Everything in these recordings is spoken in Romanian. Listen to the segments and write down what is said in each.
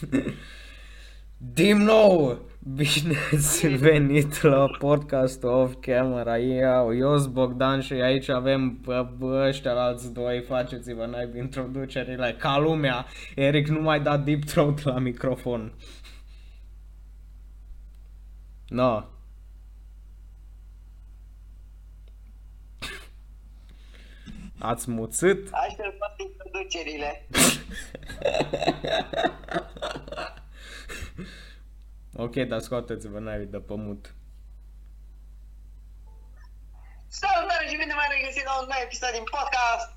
Din nou, bine ați venit la podcastul Off Camera. Eu, eu sunt Bogdan și aici avem pe ăștia alți doi, faceți-vă n introducerile ca lumea. Eric nu mai da deep throat la microfon. No. Ați muțit? Aștept introducerile. ok, dar scoateți-vă naivii de pământ. Salutare și bine m-am regăsit la un nou episod din podcast.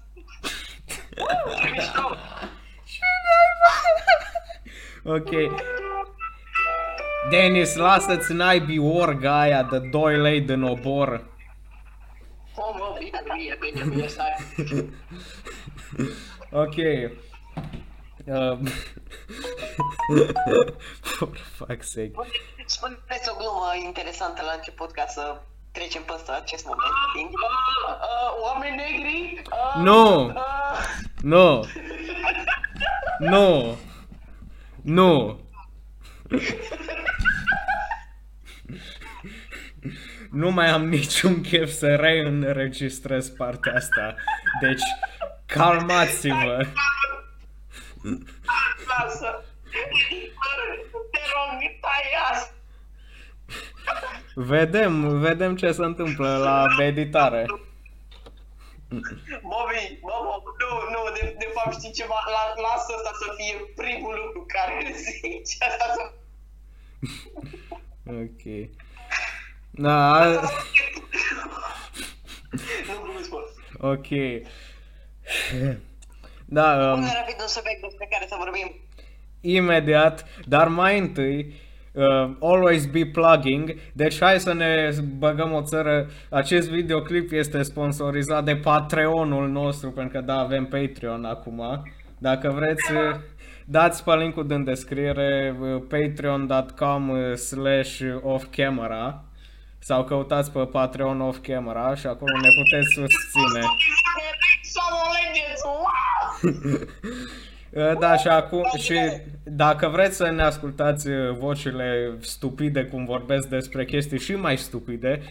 Ce mișto! Ok. Denis, lasă-ți naibii orga aia de 2 lei din obor. Oh, mă, bine, bine, bine, bine, stai. Ok. Um, for fuck's sake. Spuneți o glumă interesantă la început ca să trecem peste acest moment. Uh, uh, oameni negri? Uh, Nu! uh, Nu! Nu! Nu! Nu mai am niciun chef să reînregistrez partea asta. Deci, calmați-vă. Lasă! Te rog, tai asta! Vedem, vedem ce se întâmplă la editare. Bobby, Bobo, nu, nu, de, de fapt știi ceva, la, lasă asta să fie primul lucru care îl zici, asta să... Ok. Da, Nu, nu spun. ok. Da, um, Pune rapid un subiect despre care să vorbim. imediat, dar mai întâi, uh, always be plugging, deci hai să ne băgăm o țără, acest videoclip este sponsorizat de Patreonul nostru, pentru că da, avem Patreon acum, dacă vreți, uh, dați pe linkul din descriere, uh, patreon.com uh, slash offcamera, sau căutați pe Patreon off camera și acolo ne puteți susține. Să mă legeți, wow! Uh, Da, și acum, și dacă vreți să ne ascultați uh, vocile stupide cum vorbesc despre chestii și mai stupide,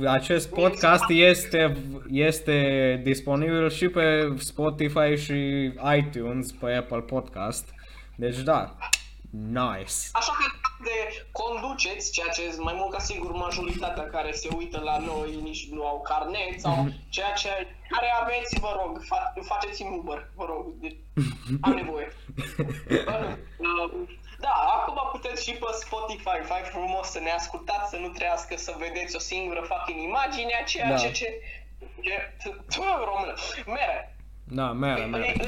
uh, acest podcast este, este disponibil și pe Spotify și iTunes, pe Apple Podcast. Deci da, nice. Așa că de conduceți, ceea ce mai mult ca sigur majoritatea care se uită la noi nici nu au carnet sau ceea ce care aveți, vă rog, fa- faceți-mi Uber, vă rog, de- am nevoie. Uh, da, acum puteți și pe Spotify, fai frumos să ne ascultați, să nu trească să vedeți o singură fucking imagine a ceea Da. ce, ce, ce, tu, română, mere, Da, mere, e, mere. e,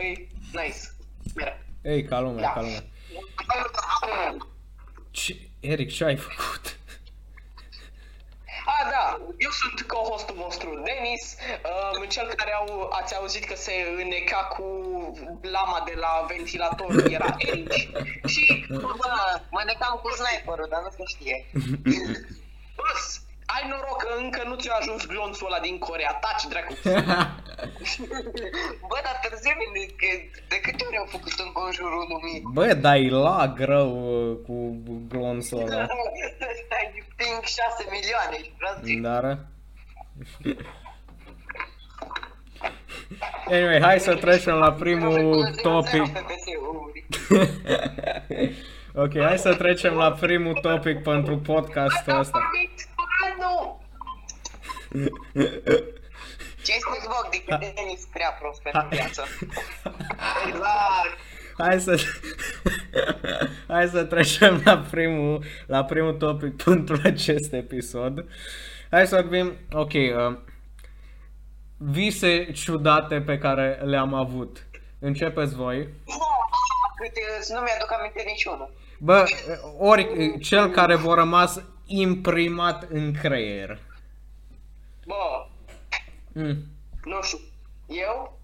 e, e, nice, mere. Ei, ca lumea, Da. ca lumea. Ce, Eric, ce ai făcut? A, da, eu sunt co-hostul vostru, Denis, uh, cel care au, ați auzit că se înneca cu lama de la ventilator, era Eric. Și, bă, mă necam cu sniperul, dar nu se știe. Băs, ai noroc că încă nu ți-a ajuns glonțul ăla din Corea, taci, dracu. Bă, dar târziu vine, că de câte ori au făcut în conjurul lumii? Bă, dar e lag rău uh, cu glonțul ăla. Stai, ping 6 milioane și vreau să zic, Dar... Anyway, hai să trecem la primul topic. ok, hai să trecem la primul topic pentru podcastul ăsta. Nu! Ce-ai spus, Bogdi, că Denis prea prost pentru viață? Exact! Hai să Hai să trecem la primul la primul topic pentru acest episod. Hai să vorbim, ok, uh, vise ciudate pe care le-am avut. Începeți voi. Câte, nu mi-aduc aminte niciunul. Bă, ori cel care v-a rămas imprimat în creier. Bă, Mm. nu știu, eu,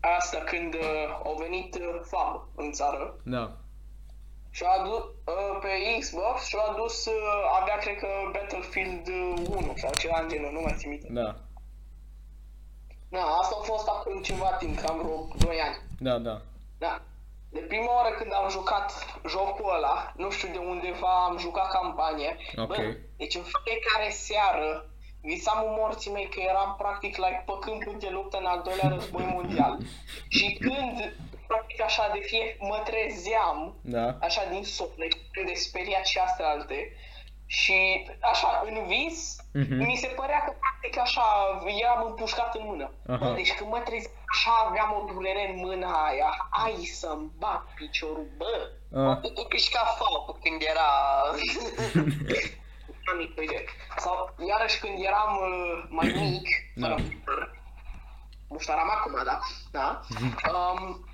asta când uh, au venit uh, FAB în țară, Da. și a adus uh, pe Xbox și a adus, uh, avea cred că Battlefield uh, 1 sau ceva în genul, nu mai țin minte. Da. Da, asta a fost acum ceva timp, cam vreo 2 ani. Da, da. Da. De prima oară când am jucat jocul ăla, nu știu de undeva am jucat campanie, Ok. bă, deci în fiecare seară visam în morții mei că eram practic like, pe câmpul de luptă în al doilea război mondial. Și când practic așa de fie mă trezeam, Da. așa din somn, extrem de speriat și astea alte. Și așa, în vis, Mhm. mi se părea că practic așa, eram împușcat în mână. Aha. Bă, deci când mă trezeam așa, aveam o durere în mâna aia, ai să-mi bag piciorul, bă. Ah. Tu pișca fapul când era... Am nicio idee. Sau, iarăși când eram uh, mai mic, Da. fără muștaram acum, da? da? Um,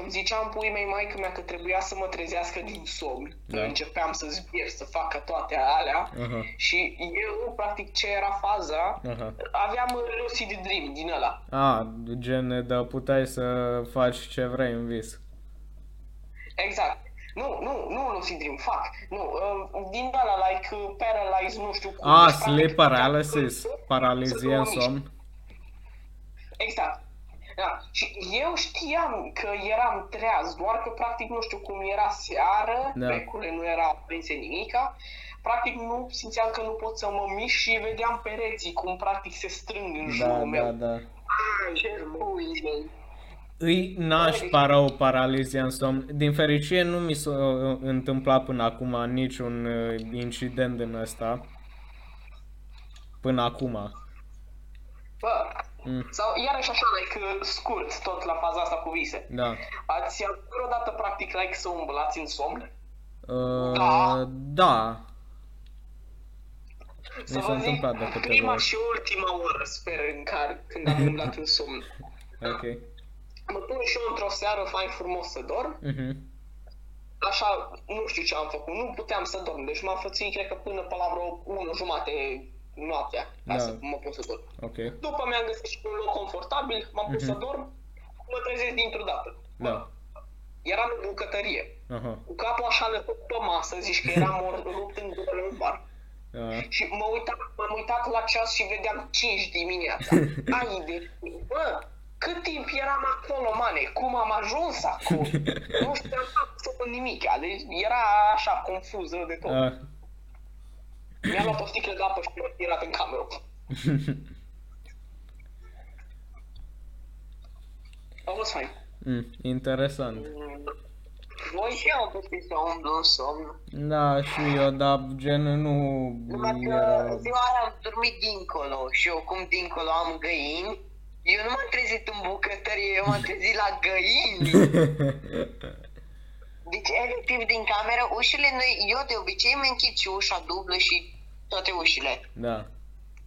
îmi ziceam pui mei maică mea că trebuia să mă trezească din somn. Da. Da. Începeam să zbier, să facă toate alea. Aha. Și eu, practic, ce era faza, Aha. aveam uh, lucid dream din ăla. A, gen, da, puteai să faci ce vrei în vis. Exact. Nu, nu, nu lucid dream, fac. Nu, uh, din ăla, like, uh, paralyzed, nu știu cum. A, Deci, sleep practic, paralysis, să- paralizie în să- somn. Exact. Da. Și eu știam că eram treaz, doar că practic nu știu cum era seară, Da. da. becurile nu era aprinse nimica, practic nu simțeam că nu pot să mă mișc și vedeam pereții cum practic se strâng în Da, jurul da, meu. da. Ai, ce pui mei. Îi nașpa rău paralizia în somn. Din fericire nu mi s-a uh, întâmplat până acum niciun uh, incident din ăsta. Până acum. Bă, Mm. sau iarăși așa, like, scurt, tot la faza asta cu vise. Da. Ați avut vreodată practic like să umblați în somn? Uh, Da. da. Să Mi s-a vă zic, întâmplat de câteva prima ori. și ultima oră, sper, în care, când am umblat în somn. Ok. Mă pun și eu într-o seară fain frumos să dorm, Mhm. așa, nu știu ce am făcut, nu puteam să dorm, deci m-am fățuit, cred că până pe la vreo 1 jumate noaptea, ca Da. să mă pot să dorm. Ok. După mi-am găsit și un loc confortabil, m-am pus Mhm. să dorm, mă trezesc dintr-o dată. Da. Eram în bucătărie, Aha. cu capul așa lăsat pe masă, zici că eram or- rupt în două în bar. Da. Și mă uitam, m-am uitat la ceas și vedeam 5 dimineața. Ai de bă, cât timp eram acolo, mane? Cum am ajuns acolo? Nu știam absolut nimic. Deci era așa confuză de tot. Ah. Mi-am luat o sticlă de apă și m-am tirat în cameră. A fost fain. Mm, interesant. Voi și eu am putut să umblu în somn. Da, și eu, dar gen nu Numai că era... ziua aia am dormit dincolo și eu cum dincolo am găini, eu nu m-am trezit în bucătărie, eu m-am trezit la găini. Deci, efectiv, din cameră, ușile noi, eu de obicei îmi închid și ușa dublă și toate ușile. da.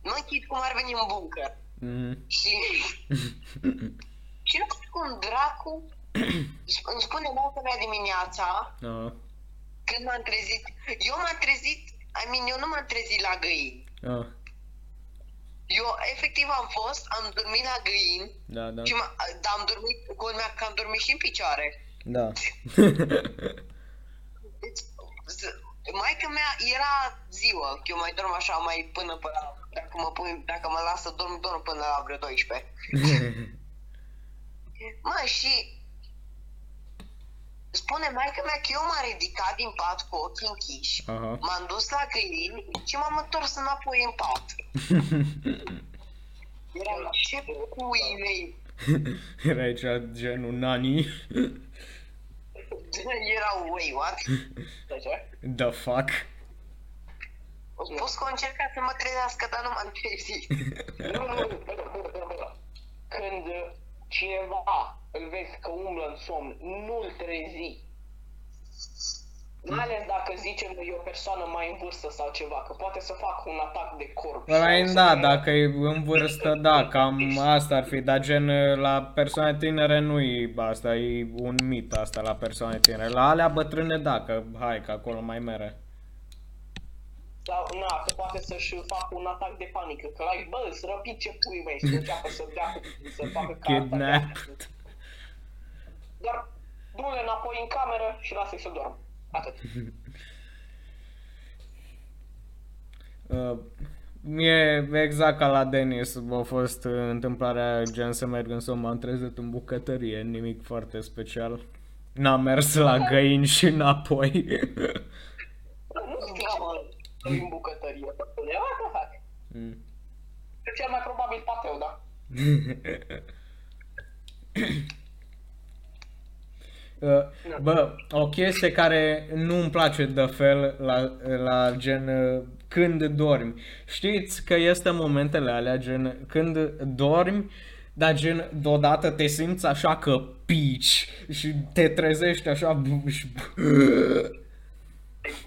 Nu închid cum ar veni în bunker. Mhm. Și, și nu știu cum dracu sp- îmi spune mama mea dimineața, Ah. când m-am trezit, eu m-am trezit, I mean, eu nu m-am trezit la găini. Ah. Eu efectiv am fost, am dormit la găini Da, da. și m- dar am dormit, culmea că am dormit și în picioare. Da. Deci, z- maica mea era ziua, că eu mai dorm așa mai până pe la, dacă mă, pun, dacă mă las să dorm, dorm până la vreo 12. Mă, și spune maica mea că eu m-am ridicat din pat cu ochii închiși, Aha. m-am dus la găini și m-am întors înapoi în pat. Era ce pui mei, Era aici genul nani. era wait, what? The fuck? Au spus că au încercat să mă trezească, dar nu m-am trezit. Nu, nu, nu, nu, nu, nu, nu. Când uh, cineva îl vezi că umblă în somn, nu-l trezi. Mai ales dacă zicem că e o persoană mai în vârstă sau ceva, că poate să facă un atac de corp. Ăla sau e, să da, fie- dacă e în vârstă, da, cam asta ar fi, dar gen la persoane tinere nu e asta, e un mit asta la persoane tinere. La alea bătrâne, da, că hai, că acolo mai mere. Sau, na, că poate să-și facă un atac de panică, că ai, bă, să răpit ce pui mei, să înceapă să dea, cu- să facă ca Kidnapped. Doar du-le înapoi în cameră și lasă-i să doarmă. Atât. Uh, mie, exact ca la Denis, a fost uh, întâmplarea gen să merg în somn, m-am trezit în bucătărie, nimic foarte special. N-a mers la găini și înapoi. Nu știu, mă, în bucătărie. Spune, what the fuck? Mm. Cel mai probabil pateu, da? Uh, Bă, o chestie care nu îmi place de fel la, la gen uh, când dormi. Știți că este momentele alea gen când dormi, dar gen deodată te simți așa că pici și te trezești așa b- și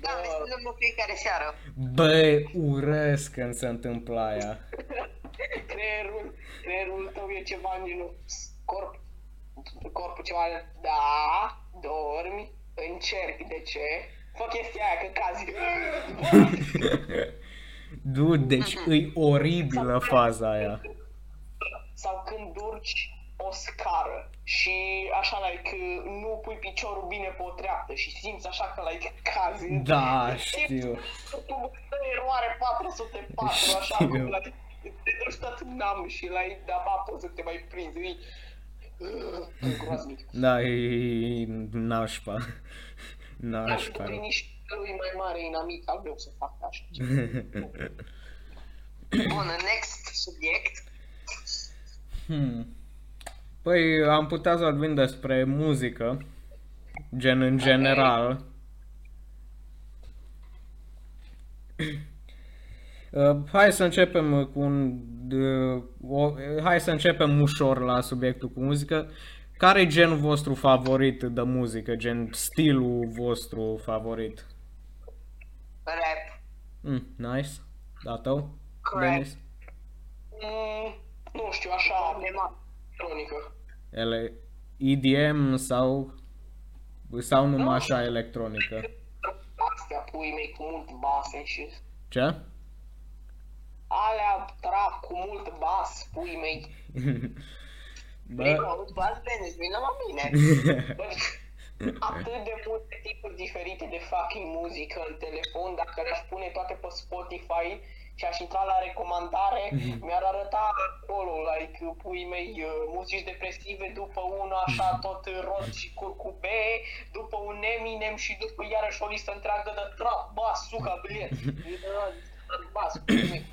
Da, mi se întâmplă fiecare seară. Bă, urăsc când se întâmplă aia. Creierul, creierul tău e ceva în genul corp, corpul ceva, da, dormi, încerc, de ce? Fă chestia aia că cazi. Dude, deci e oribilă faza aia. Sau când urci o scară și așa, like, nu pui piciorul bine pe o treaptă și simți așa că, like, cazi. Da, Simți știu. cum eroare 404, așa, Știu. cum la te te duci tot nam și la de-abia poți să te mai prinzi. E, uh, groaznic. Da, e nașpa. Dar Nașpa. prin niște lui mai mare inamic al meu să fac așa. Bun, next subiect. Hmm. Păi am putea să vorbim despre muzică, gen în general. Uh, hai să începem cu un... Uh, o, hai să începem ușor la subiectul cu muzică. Care e genul vostru favorit de muzică, gen stilul vostru favorit? Rap. Mm, nice. Da, tău? Correct. Denis? Mm, nu știu, așa, Problema. electronică. Ele EDM sau sau numai așa electronică? Astea, pui mei, cu mult bas and shit. Ce? Alea trap cu mult bas, pui mei. Bă, Bă, bați Dennis, vină la mine. Bă, atât de multe tipuri diferite de fucking muzică în telefon, dacă le-aș pune toate pe Spotify și aș intra la recomandare, mi-ar arăta acolo, like, pui mei, uh, muzici depresive, după una așa tot rock și curcube, după un Eminem și după iarăși o listă întreagă de trap, bas, suca, bliet, bas, pui mei.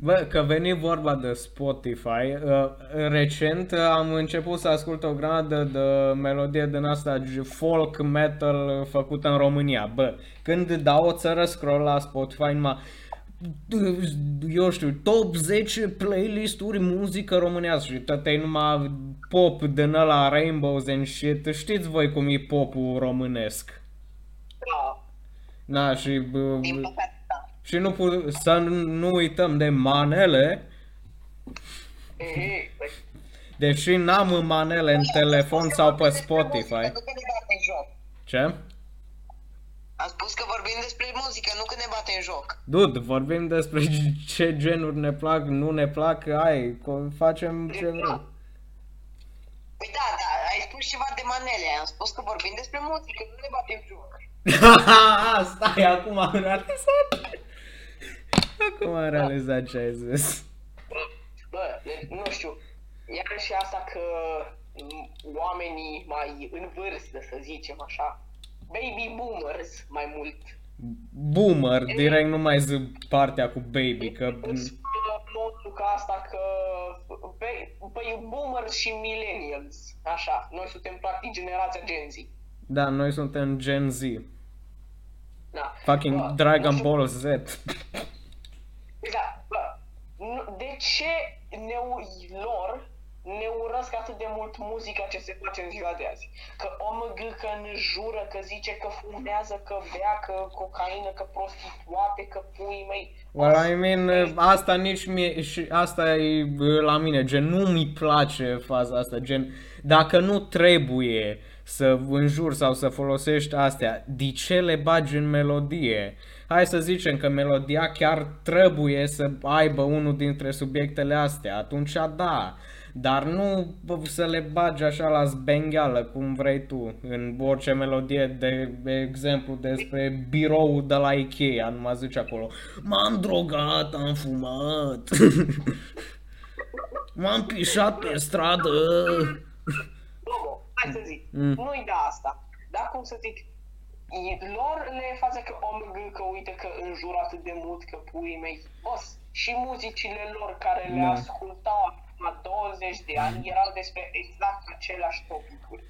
Bă, că veni vorba de Spotify, uh, recent uh, am început să ascult o grămadă de melodie din asta g- folk metal făcută în România. Bă, când dau o țără scroll la Spotify, numai eu știu, top 10 playlisturi muzică românească și tot e numai pop din ăla Rainbows and shit. Știți voi cum e popul românesc. Da, Na, și, bă, Din păcate, da. Și nu pu- să nu uităm de manele, ehe, deși n-am manele în telefon sau pe Spotify. Nu că ne bate în joc. Ce? Am spus că vorbim despre muzică, nu că ne bate în joc. Dude, vorbim despre ce genuri ne plac, nu ne plac, ai, co- facem ce vrem. Păi da, da, ai spus ceva de manele, am spus că vorbim despre muzică, nu ne batem joc. Stai, acum am realizat. Acum am realizat ce ai zis. Bă, ne- nu știu, iar și asta că m, oamenii mai în vârstă, să zicem așa, baby boomers mai mult, Boomer, direct nu mai zic partea cu baby, că... îți spun modul ca asta că, pe- păi boomers și millennials, așa, noi suntem practic generația Gen Z. Da, noi suntem Gen Z. Da. Fucking Bă, Dragon nu știu- Ball Z. Da, bă, nu- de ce ne, lor ne urăsc atât de mult muzica ce se face în ziua de azi? Că OMG că înjură, că zice că fumează, că bea, că cocaină, că prostituate, că pui mei. Well, I mean, asta nici mie, și asta e bă, la mine, gen, nu mi place faza asta, gen, dacă nu trebuie să înjuri sau să folosești astea, de ce le bagi în melodie? Hai să zicem că melodia chiar trebuie să aibă unul dintre subiectele astea, atunci da, dar nu bă, să le bagi așa la zbengheală, cum vrei tu, în orice melodie, de, de exemplu, despre biroul de la Ikea, nu mă zice acolo, m-am drogat, am fumat, m-am pișat pe stradă. Bobo, hai să zic, Mm. nu-i de asta. da, cum să zic, e- lor le face că OMG, că uite că înjură atât de mult, că puii mei, boss, și muzicile lor care le Da. ascultau acum 20 de ani erau despre exact aceleași topicuri.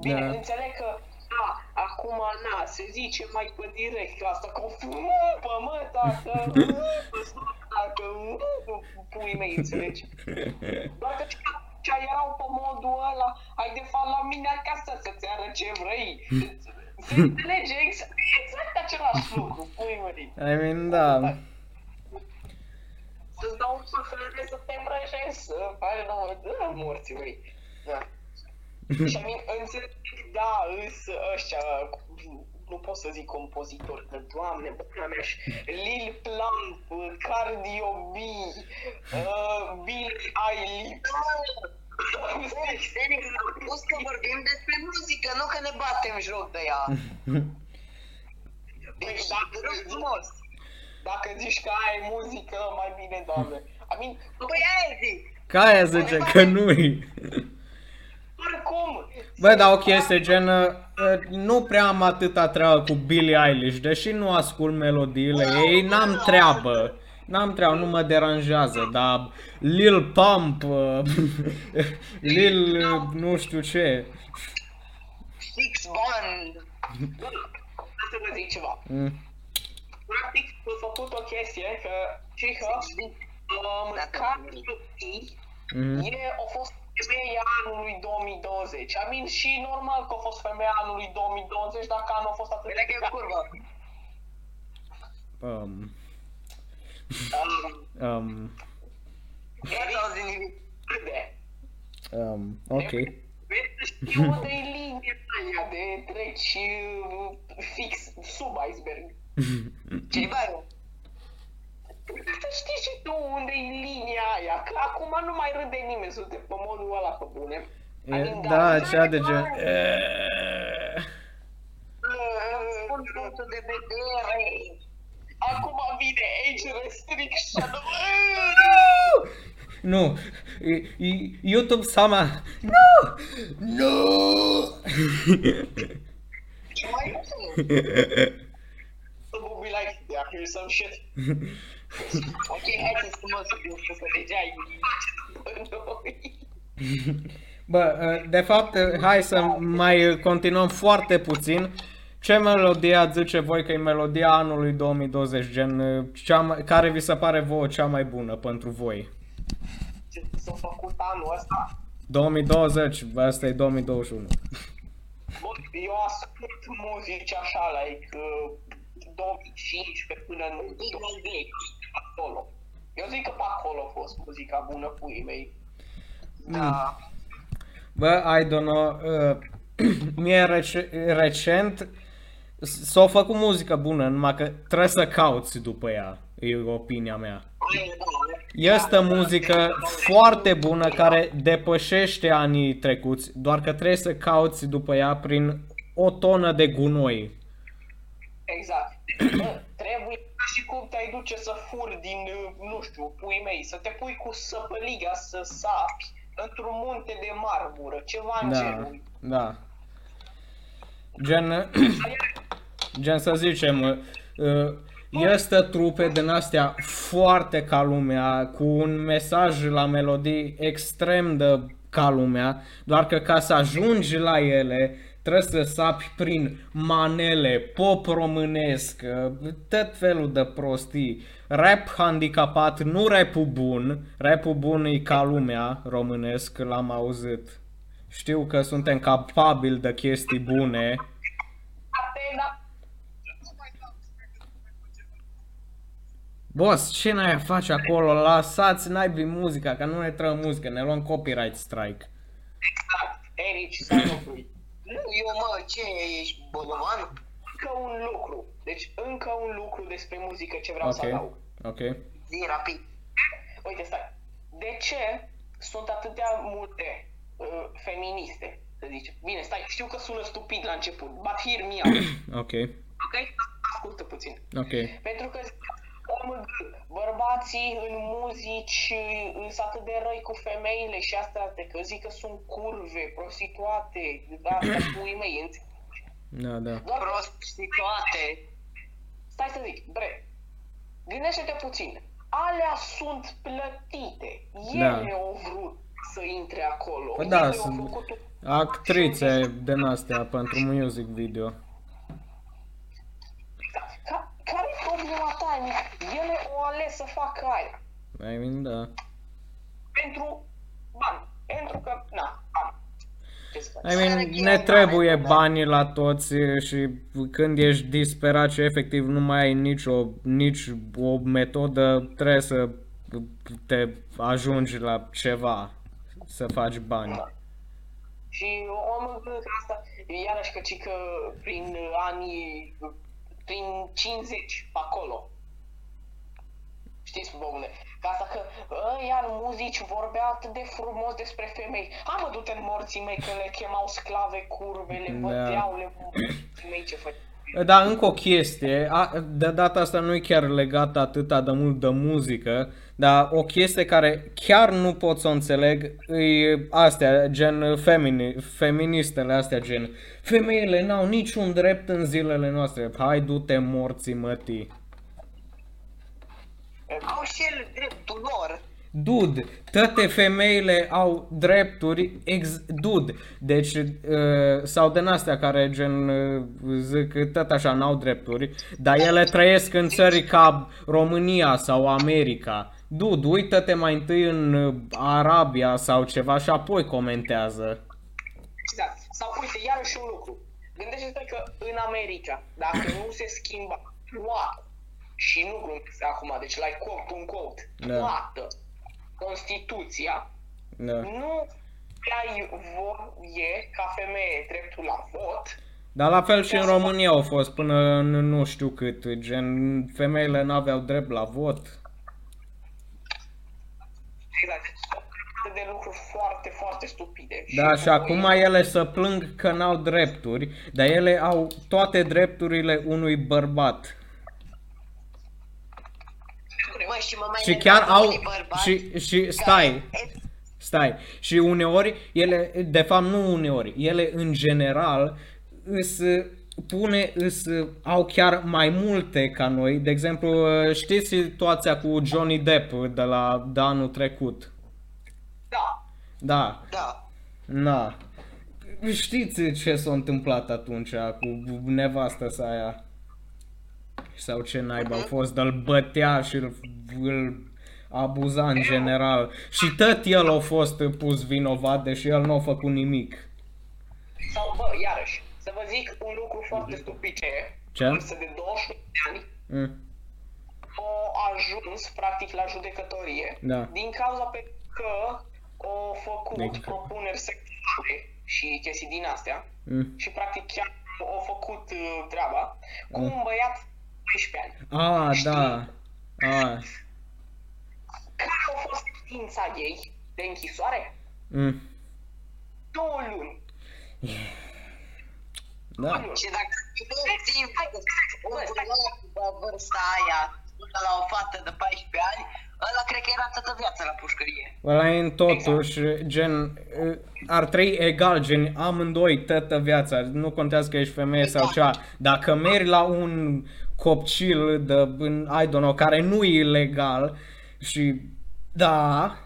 Bine, Da. înțeleg că da, acum, na, se zice mai pe direct că asta că mă, bă, mă, dacă, mă, dacă, mă, puii mei, înțelegi? Doar că cea, cea erau pe modul ăla, hai de fapt la mine acasă să-ți arăt ce vrei. Se înțelege exact, exact același lucru, pui mării. I mean, da. Să-ți dau un suflet să te îmbrăjezi, să faci nouă, da, morți, măi. Da. Și I mean, înțeleg, da, îs ăștia, nu pot să zic compozitor, că doamne, băna mea, și Lil Pump, Cardio B, uh, Bill Eilish. Felix, am spus că vorbim despre muzică, nu că ne batem joc de ea. Deci, da, te rog frumos. Dacă zici că ai muzică, mai bine, doamne. I mean, Păi aia zic. Ca aia zice că nu-i. oricum. Bă, dar o chestie gen, uh, nu prea am atâta treabă cu Billie Eilish, deși nu ascult melodiile ei, n-am treabă. N-am treabă, nu mă deranjează, dar Lil Pump, uh, Lil uh, nu știu ce. Six Band. Să vă zic ceva. Mm. Practic, a făcut o chestie că, și că, um, Cardi Mhm. E, a fost femeia anului 2020. I mean, și normal că a fost femeia anului 2020 dacă anul a fost atât Vedea că e o curvă. Um, Um, um, Nu ați auzit nimic. Câde? um, ok. Vezi să știu unde e linia aia de treci uh, fix sub iceberg. Ce-i băi? Să știi și tu unde e linia aia, că acum nu mai râde nimeni, suntem pe modul ăla pe bune. I E, mean, da, cea de gen... eh, Spun punctul de vedere. Acum vine age restriction. Nu! E- e- YouTube sama! Nu! Nu! Ce mai So we'll be like, yeah, here's some shit. Ok, hai să frumos să fiu spus că deja ai Bă, de fapt, hai să mai continuăm foarte puțin. Ce melodie ați zice voi că e melodia anului 2020, gen, cea mai, care vi se pare vouă cea mai bună pentru voi? Ce s-a făcut anul ăsta? 2020, asta e 2021. Bă, eu ascult muzici așa, like, uh, 2015 până în 2010, acolo. Eu zic că pe acolo a fost muzica bună puii mei. Da. Bă, I don't know, uh, mie rece- recent s- s-a făcut muzică bună, numai că trebuie să cauți după ea, e opinia mea. Aia, da. Este muzică foarte bună care depășește anii trecuți, doar că trebuie să cauți după ea prin o tonă de gunoi. Exact. Bă, trebuie ca și cum te-ai duce să furi din, uh, nu știu, puii mei, să te pui cu săpăliga să sapi într-un munte de marmură, ceva în Da, genul. da. Gen, gen să zicem, uh, este trupe din astea foarte ca lumea, cu un mesaj la melodii extrem de ca lumea, doar că ca să ajungi la ele, trebuie să sapi prin manele, pop românesc, uh, tot felul de prostii, rap handicapat, nu rapul bun, rapul bun e ca lumea românesc, l-am auzit. Știu că suntem capabili de chestii bune, Atena, Boss, ce n-ai face acolo? Lăsați naibii muzica, că nu ne trebuie muzică, ne luăm copyright strike. exact, Erici, să nu pui. Nu, eu mă, ce, ești bolovan? Încă un lucru, deci încă un lucru despre muzică ce vreau să Ok, adaug. ok. Zi rapid. Uite, stai. De ce sunt atâtea multe uh, feministe, să zicem? Bine, stai, știu că sună stupid la început, but hear me out, Ok, ok? Ascultă puțin. ok. Pentru că OMG, bărbații în muzici uh, sunt atât de răi cu femeile și astea, astea, că zic că sunt curve, prostituate, astea puii mei, înțelegi? Da, da. Doar Prost și toate. Stai să zic, bre, gândește-te puțin. Alea sunt plătite. Ele Da. au vrut să intre acolo. Păi da, Ele au sunt făcut actrițe din astea pentru music video. Ca, care e problema ta? Ele au ales să facă aia. I mean, da. Pentru bani. Pentru că, na, bani. Ce să faci? I mean, ne trebuie banii la toți și când ești disperat și efectiv nu mai ai nicio, nici o metodă, trebuie să te ajungi la ceva, să faci bani. Și omul că asta, iarăși că, ci că prin anii, prin 50 pe acolo. Știți, pe bune, că asta că ăia în muzici vorbea atât de frumos despre femei. Ha mă, du-te în morții mei că le chemau sclave curve, le Da. băteau, le mei ce făceau. Da, încă o chestie, a, de data asta nu e chiar legată atât de mult de muzică, dar o chestie care chiar nu pot să o înțeleg e astea, gen femini, feministele astea, gen femeile n-au niciun drept în zilele noastre, hai du-te morții mătii. Au și el dreptul lor. Dude, toate femeile au drepturi, ex, dude, deci uh, sau din astea care gen uh, zic că tot așa n-au drepturi, dar ele trăiesc în țări ca România sau America. Dude, uită-te mai întâi în uh, Arabia sau ceva și apoi comentează. Exact. Sau uite, iarăși un lucru. Gândește-te că în America, dacă nu se schimba toată, și nu glumesc acum, deci like quote un quote, Da. toată Constituția, Da. nu ai voie ca femeie dreptul la vot, Dar la fel și în România au fost până în nu știu cât, gen femeile n-aveau drept la vot. Exact, atât de lucruri foarte, foarte stupide. Da, și voi- acum ele să plâng că n-au drepturi, dar ele au toate drepturile unui bărbat. Mă, și mă mai Și enervează chiar au unii bărbați și și care- stai, stai. Și uneori ele de fapt nu uneori, ele în general îs pune îs, au chiar mai multe ca noi. De exemplu, știți situația cu Johnny Depp de la de anul trecut? Da, Da. Da. Na. Știți ce s-a întâmplat atunci cu nevastă sa aia? Sau ce naiba a fost, îl bătea și îl, îl abuza în general. Și tot el a fost pus vinovat, deși el nu a făcut nimic. sau bă, iarăși, să vă zic un lucru foarte stupid ce e. Ce? Vârstă de 21 de ani, Mm. a ajuns practic la judecătorie Da. din cauza pe că au făcut Deci- propuneri sexuale și chestii din astea Mm. și practic chiar au făcut uh, treaba cu Mm. un băiat 12 ani. Ah, da. Ah. Care a fost sentința ei de închisoare? Mm. Două luni. Da. Două luni. Și dacă nu ții un băiat de vârsta aia până la o fată de 14 ani, ăla cred că era toată viața la pușcărie. Ăla e în totuși, gen, ar trăi egal, gen, amândoi toată viața, nu contează că ești femeie sau cea. Dacă mergi la un copcil de, în, I don't know, care nu e legal și, da,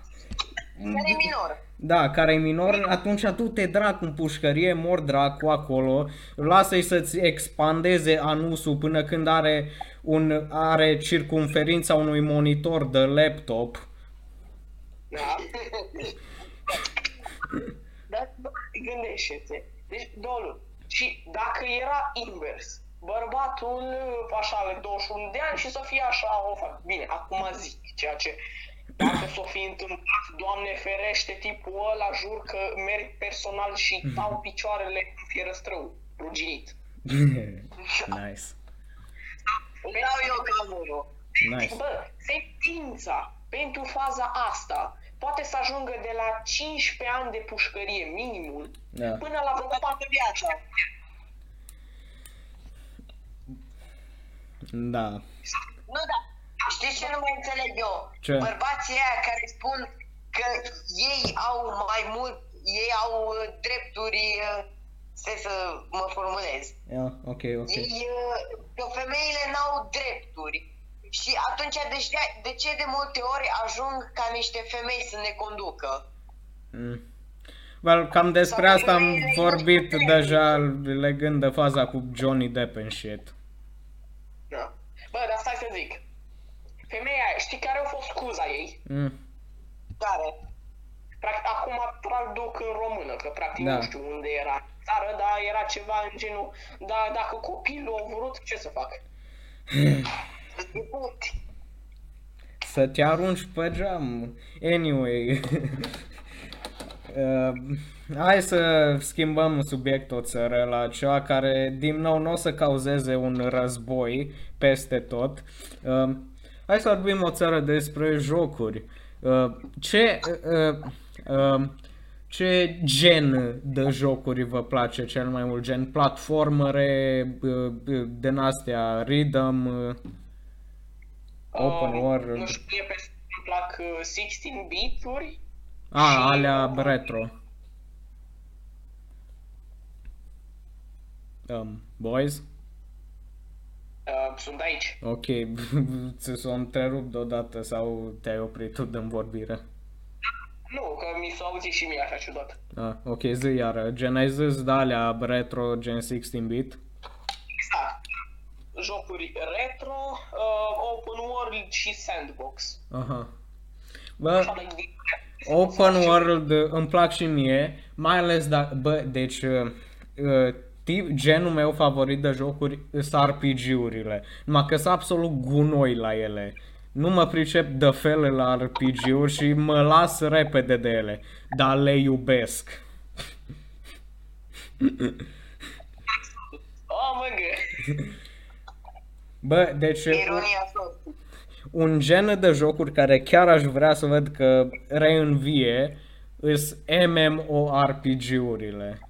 Care e minor. Da, care e minor, atunci du-te dracu în pușcărie, mor dracu acolo, lasă-i să-ți expandeze anusul până când are, un, are circumferința unui monitor de laptop. Da? Dar bă, gândește-te. Deci două luni. Și dacă era invers, bărbatul așa are 21 de ani și să fie așa o fac. Bine, acum zic ceea ce dacă s-o fi întâmplat, Doamne ferește, tipul ăla, jur că merg personal și dau picioarele în fierăstrău, ruginit. nice. Îmi dau eu camurul. Nice. Bă, sentința pentru faza asta poate să ajungă de la 15 ani de pușcărie minimul Da. până la vreo Pe 4 toată viața. Da. Nu, da. Știți ce nu mai înțeleg eu? Ce? Bărbații aia care spun că ei au mai mult, ei au uh, drepturi uh, Stai să mă formulez. Yeah, ok, ok. Ei, uh, că femeile n-au drepturi. Și atunci de ce, de ce de multe ori ajung ca niște femei să ne conducă? Mm. Well, cam despre Sau asta am femeile vorbit nu știu deja legând de faza cu Johnny Depp and shit. Da. Bă, dar stai să zic. Femeia aia, știi care a fost scuza ei? Mm. Care? Practic, acum traduc în română, că practic Da. nu știu unde era în țară, dar era ceva în genul, da, dacă copilul a vrut, ce să fac? Să te puti. Să te arunci pe geam. Anyway. uh, hai să schimbăm subiectul țără la ceva care din nou nu o să cauzeze un război peste tot. Uh, hai să vorbim o țară despre jocuri. Uh, ce, uh, uh, ce gen de jocuri vă place cel mai mult? Gen platformere, uh, uh, din astea, rhythm, uh, open Um, world? Nu știu, mie pe îmi plac uh, 16 bit-uri. A, Și- alea retro. Um, boys? Uh, sunt aici. Ok, ți s-o întrerupt deodată sau te-ai oprit tu din vorbire? Nu, că mi s-a auzit și mie așa ciudat. Ah, ok, zi iară. Gen, ai zis de alea retro, gen 16-bit? Exact. Jocuri retro, uh, open world și sandbox. Aha. Bă, Așa de din- Open world uh, îmi plac și mie, mai ales dacă, bă, deci uh, uh, tip, genul meu favorit de jocuri sunt RPG-urile, numai că sunt absolut gunoi la ele. Nu mă pricep de fel la RPG-uri și mă las repede de ele, dar le iubesc. Oh, măgă! Bă, deci uh, Ironia sorții. un gen de jocuri care chiar aș vrea să văd că reînvie îs MMORPG-urile.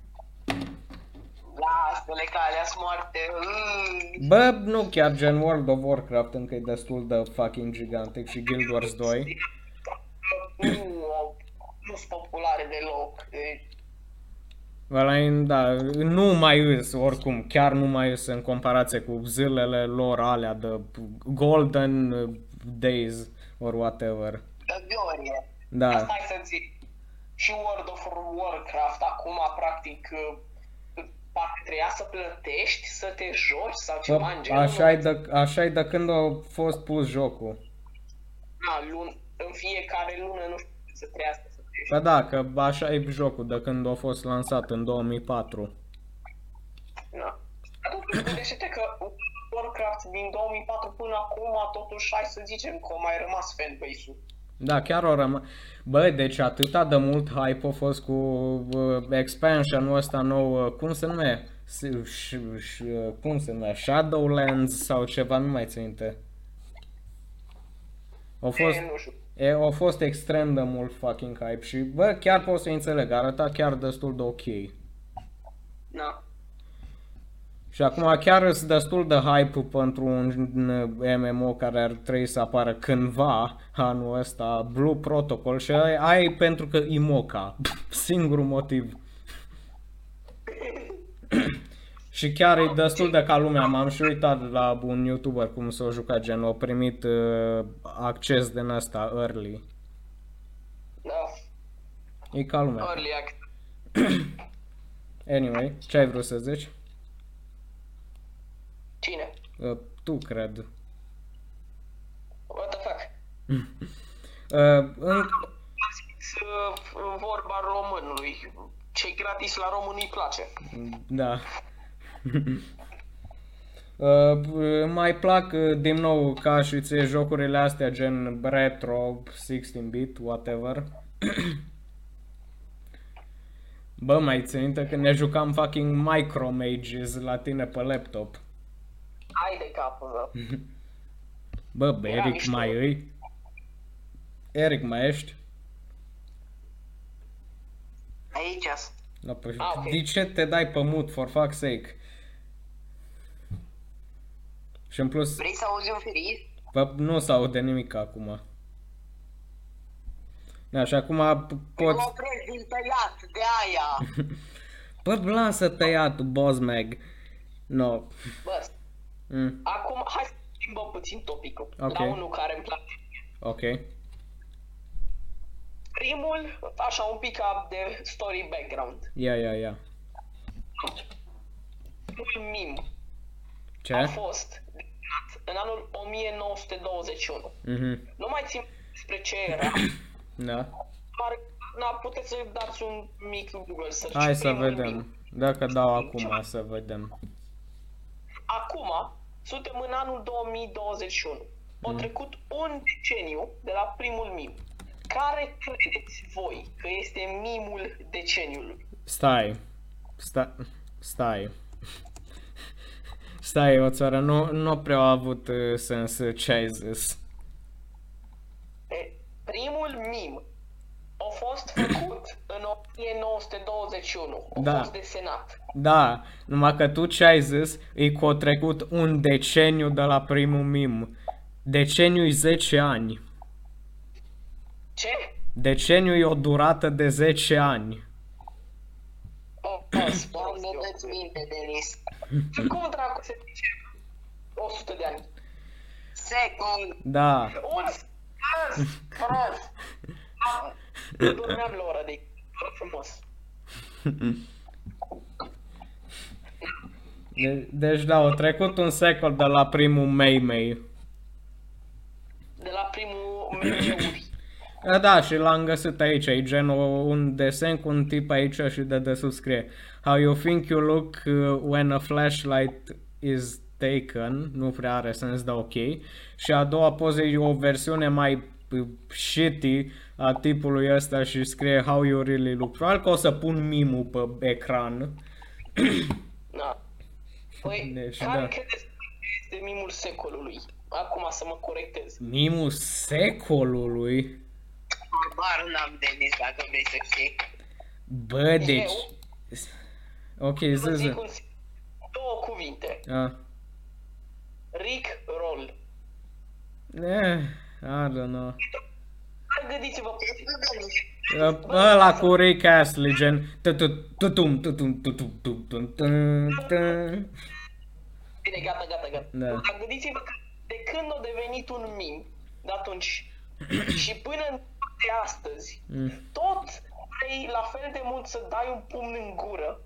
Lasă-le că alea sunt moarte. Mm. Bă, nu chiar gen World of Warcraft încă e destul de fucking gigantic și Guild Wars 2. Nu, nu sunt populare deloc. Deci, Ăla, da, nu mai îs oricum, chiar nu mai îs în comparație cu zilele lor alea de Golden Days or whatever. De glorie. Da, Stai să zic. Și World of Warcraft acum, practic, uh, parcă trebuia să plătești să te joci sau ceva în genul. așa e de, așa e de când a fost pus jocul. Da, lun, în fiecare lună, nu știu, să trebuia să te joci. Că da, că așa e jocul de când a fost lansat în 2004. Da. Dar totuși, gândește-te că Warcraft din 2004 până acum, totuși, hai să zicem că a mai rămas fanbase-ul. Da, chiar o rămă... Bă, deci atâta de mult hype a fost cu uh, expansionul ăsta nou, uh, cum se numește? S- sh- sh- uh, cum se numește? Shadowlands sau ceva, nu mai țin minte. A fost, E, nu știu. e, a fost extrem de mult fucking hype și, bă, chiar pot să înțeleg, arăta chiar destul de ok. Da. Și acum chiar sunt destul de hype pentru un MMO care ar trebui să apară cândva anul ăsta, Blue Protocol și aia aia e pentru că Imoca, singurul motiv. și chiar e destul de ca lumea, m-am și uitat la un YouTuber cum s-a jucat gen, a primit uh, acces din asta early. Da. E ca lumea. Early access. Anyway, ce ai vrut să zici? Cine? Uh, tu, cred. What the fuck? Uh, în, Să vorba românului. ce gratis la român îi place. Da. Uh, îmi mai plac uh, din nou ca și ție jocurile astea gen retro, 16-bit, whatever. Bă, mai țin minte când ne jucam fucking Micro Mages la tine pe laptop. Hai de capul meu. Bă, Era Eric mișto. mai îi? Eric mai ești? Aici Da, păi, Ah, ok. De ce te dai pe mut, for fuck's sake? Și în plus, Vrei să auzi un feriz? Bă, nu se aude nimic acum. Da, și acum p- Mă poți, opresc din tăiat de aia. Bă, lasă tăiatul, Bosmag. No. Bă, Mm. acum hai să schimbăm puțin topicul. Ok. La unul care îmi place. Ok. Primul, așa un pic up de story background. Ia, ia, ia. Primul meme Ce? a fost desenat în anul 1921. Mhm. Nu mai țin despre ce era, Da. dar na, puteți să dați un mic Google search. Hai să primul meme. vedem. Dacă dau acum să vedem. Acum, suntem în anul 2021. A Mm. trecut un deceniu de la primul mim. Care credeți voi că este mimul deceniului? Stai. Stai. Stai. Stai, o țară, nu, nu prea a avut uh, sens uh, ce ai zis. E, primul mim a fost făcut în 1921. A Da. fost desenat. Da, numai că tu ce ai zis, e că a trecut un deceniu de la primul mim. Deceniu 10 ani. Ce? Deceniu e o durată de 10 ani. O, o, prost, Doamne, eu. dă-ți minte, Denis. Și cum dracu se zice 100 de ani? Second. Da. Un prost, prost. Am- Dormeam la ora de frumos. De- deci da, a trecut un secol de la primul Mei Mei. De la primul meniuri. Da, da, și l-am găsit aici, e gen o- un desen cu un tip aici și de desus scrie How you think you look uh, when a flashlight is taken, nu prea are sens, dar ok. Și a doua poză e o versiune mai uh, shitty a tipului ăsta și scrie How you really look. Probabil că o să pun mimul pe ecran. Da. Păi, Deci, care da. credeți că este mimul secolului? Acum să mă corectez. Mimul secolului? Bar n-am, Denis, dacă vrei să știi. Bă, deci... Eu? Ok, Vă zi, zi. zic un, două cuvinte. Ah. Rick Roll. Eh, I don't know. Dar gândiți-vă puțin. Denis. Uh, Ăla cu Rick Astley, gen tutum, tutum, tutum, tutum, tutum, tum, tum. Bine, gata, gata, gata. Da. Dar gândiți-vă că de când a devenit un mim, de atunci, și până în de astăzi, Mm. tot vrei la fel de mult să dai un pumn în gură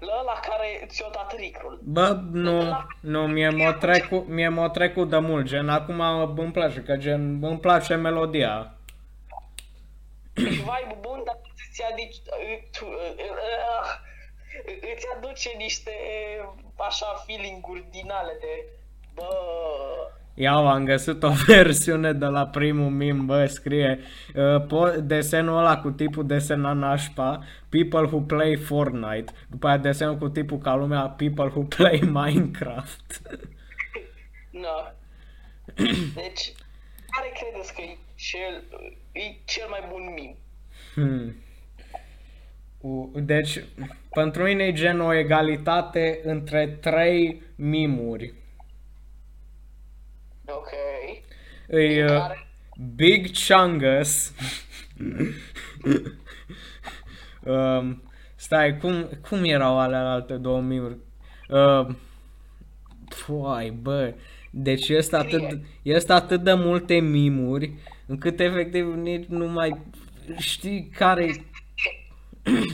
la ăla care ți-o dat Rick-ul. Bă, nu, nu, mie m-a trecut, mie m-a trecut de mult, gen, acum îmi place, că gen, îmi place melodia. Deci vibe bun, dar îți aduce, îți aduce niște așa feeling-uri din ale de bă, Iau, am găsit o versiune de la primul mim, bă, scrie uh, po- desenul ăla cu tipul desena nașpa, people who play Fortnite, după aia desenul cu tipul ca lumea, people who play Minecraft. na. Deci, care credeți că e cel, e cel mai bun mim? Hmm. U- Deci, pentru mine e gen o egalitate între trei mimuri. Ok. E uh, Care? Big Chungus. um, stai, cum, cum erau alea alte două mimuri? Uh, Păi, bă, deci este atât, este atât de multe mimuri, încât efectiv nici nu mai știi care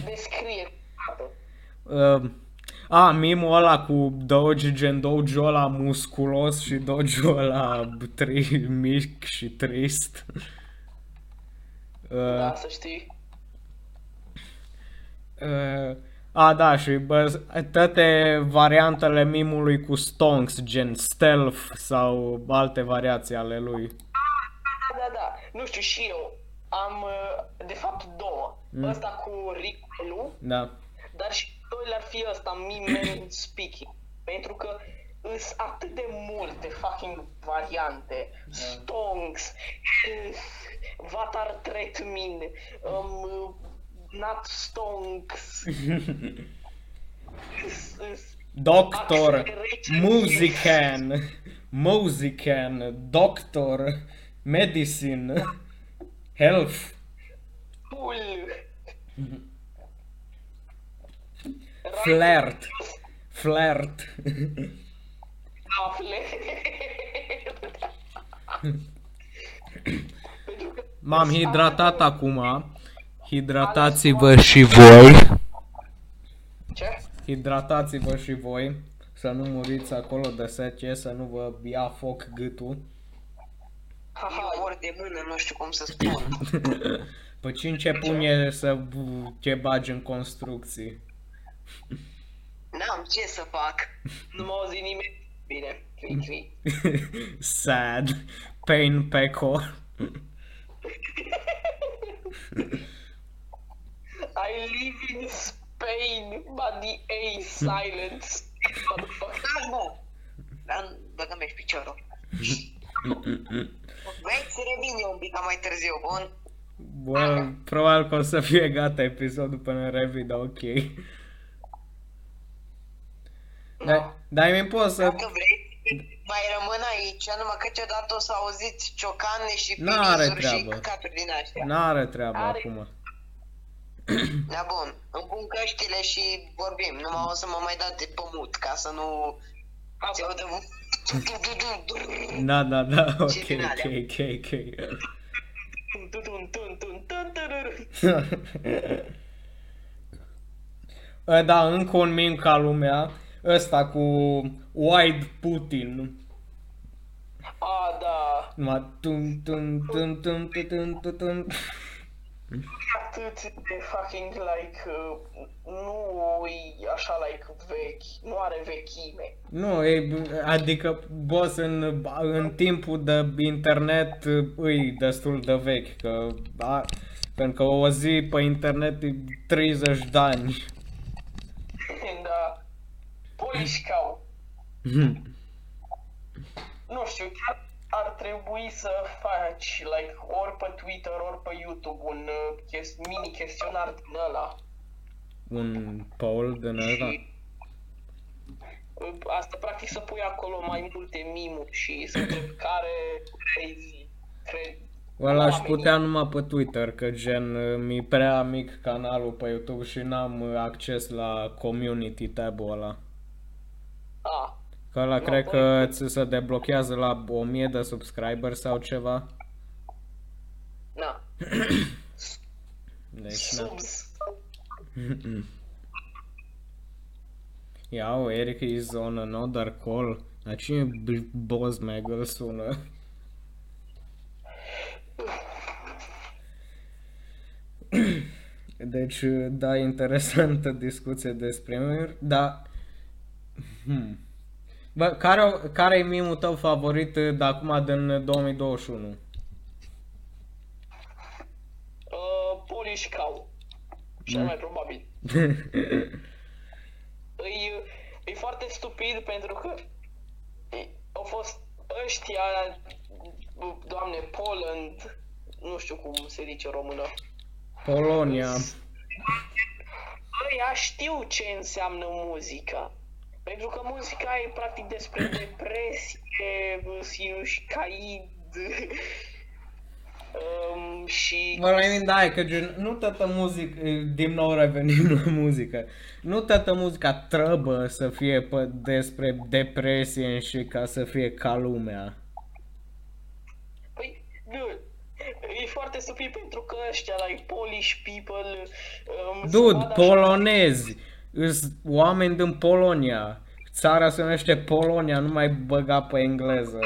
Descrie. Uh, a, mimul ăla cu Doge, gen Doge ăla musculos și Doge ăla tri, mic și trist. Uh, Da, să știi. uh, a, da, și bă, toate variantele mimului cu stonks, gen stealth sau alte variații ale lui. Da, da, da. Nu știu, și eu am, uh, de fapt, două. Mm. Ăsta cu Rick Da. dar și doilea ar fi ăsta, meme speaking. Pentru că sunt atât de multe fucking variante. Stonks, health, what are threat mean, um, not stonks. Doctor, Acceleration. Musican, Musican, Doctor, Medicine, Health. Full. Flirt. Flirt. Afle. Pentru că M-am hidratat acum. Hidratați-vă și voi. ce? Hidratați-vă și voi. Să nu muriți acolo de sece, să nu vă ia foc gâtul. Haha, Eu ori de mână, nu știu cum să spun. Păi cine ce pune să te bagi în construcții? N-am ce să fac. nu m-a auzit nimeni. Bine, cri, cri. Sad. Pain pe cor. I live in Spain, but the A is silent. Motherfucker. Da, nu. Dar băgăm și piciorul. Vrei să revin eu un pic mai târziu, bun? Bă, probabil că o să fie gata episodul până revii, dar ok. Dar, dar mi poți să... Dacă vrei, mai rămân aici, numai că câteodată o să auziți ciocane și N-are filizuri și treabă. căcaturi din astea. N-are treabă Are- acum. Da, bun. Îmi pun căștile și vorbim. Numai o să mă mai dau de pămut ca să nu se audă... Da, da, da, ok, Și din ok, alea. ok, ok. Tun, tun, tun, tun, tun, tururu. Ă, da, încă un meme ca lumea. Ăsta cu Wide Putin. A, da. Numai tum tum tum tum tum tum tum tum. Atât de fucking like... Uh, nu e așa like vechi. Nu are vechime. Nu, e, adică boss în, în timpul de internet îi destul de vechi, că a, pentru că o zi pe internet e 30 de ani. da. Polish cow. Nu știu, chiar ar trebui să faci like ori pe Twitter, ori pe YouTube un uh, ches- mini chestionar din ăla. Un poll din ăla. Și uh, asta practic să pui acolo mai multe mimuri și să întrebi care crazy cred. Ăla aș oamenii. putea numai pe Twitter, că gen mi prea mic canalul pe YouTube și n-am acces la community tab-ul ăla. A, Că ăla Nu, cred păi- că ți se deblochează la 1000 de subscriberi sau ceva. na. Deci, na. Subs. Iau, Eric is on another call. Dar cine b- boss meg îl sună? Deci, da, interesantă discuție despre meme dar... Hmm. Bă, care, care e mimul tău favorit de acum din 2021? Uh, Polish cow. Cel mai probabil. E, e foarte stupid pentru că e, au fost ăștia, doamne, Poland, nu știu cum se zice în română. Polonia. Ăia știu ce înseamnă muzica. Pentru că muzica e practic despre depresie, sinușcaid um, și... Mă la mine, da, e că gen, nu toată muzică, din nou revenim la muzică, nu toată muzica trebuie să fie pe, despre depresie și ca să fie ca lumea. Păi, dude, e foarte stupid pentru că ăștia, like, Polish people... Um, se Dude, vad așa- polonezi, îs oameni din Polonia, țara se numește Polonia, nu mai băga pe engleză.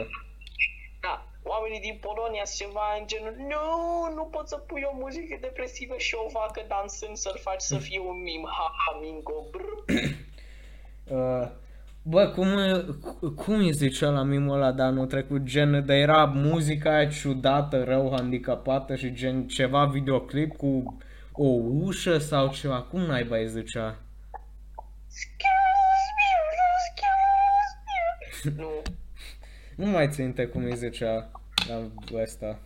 Da, oamenii din Polonia sunt ceva în genul Nu, nu pot să pui o muzică depresivă și o vacă dansând să-l faci să fie un mim Ha, ha, mingo, brr Uh, bă, cum, cum îi zicea la mimul ăla de anul trecut, gen, de era muzica aia ciudată, rău, handicapată și gen ceva videoclip cu o ușă sau ceva, cum naiba îi zicea? Nu, Nu mai ținte cum îi zicea la ăsta.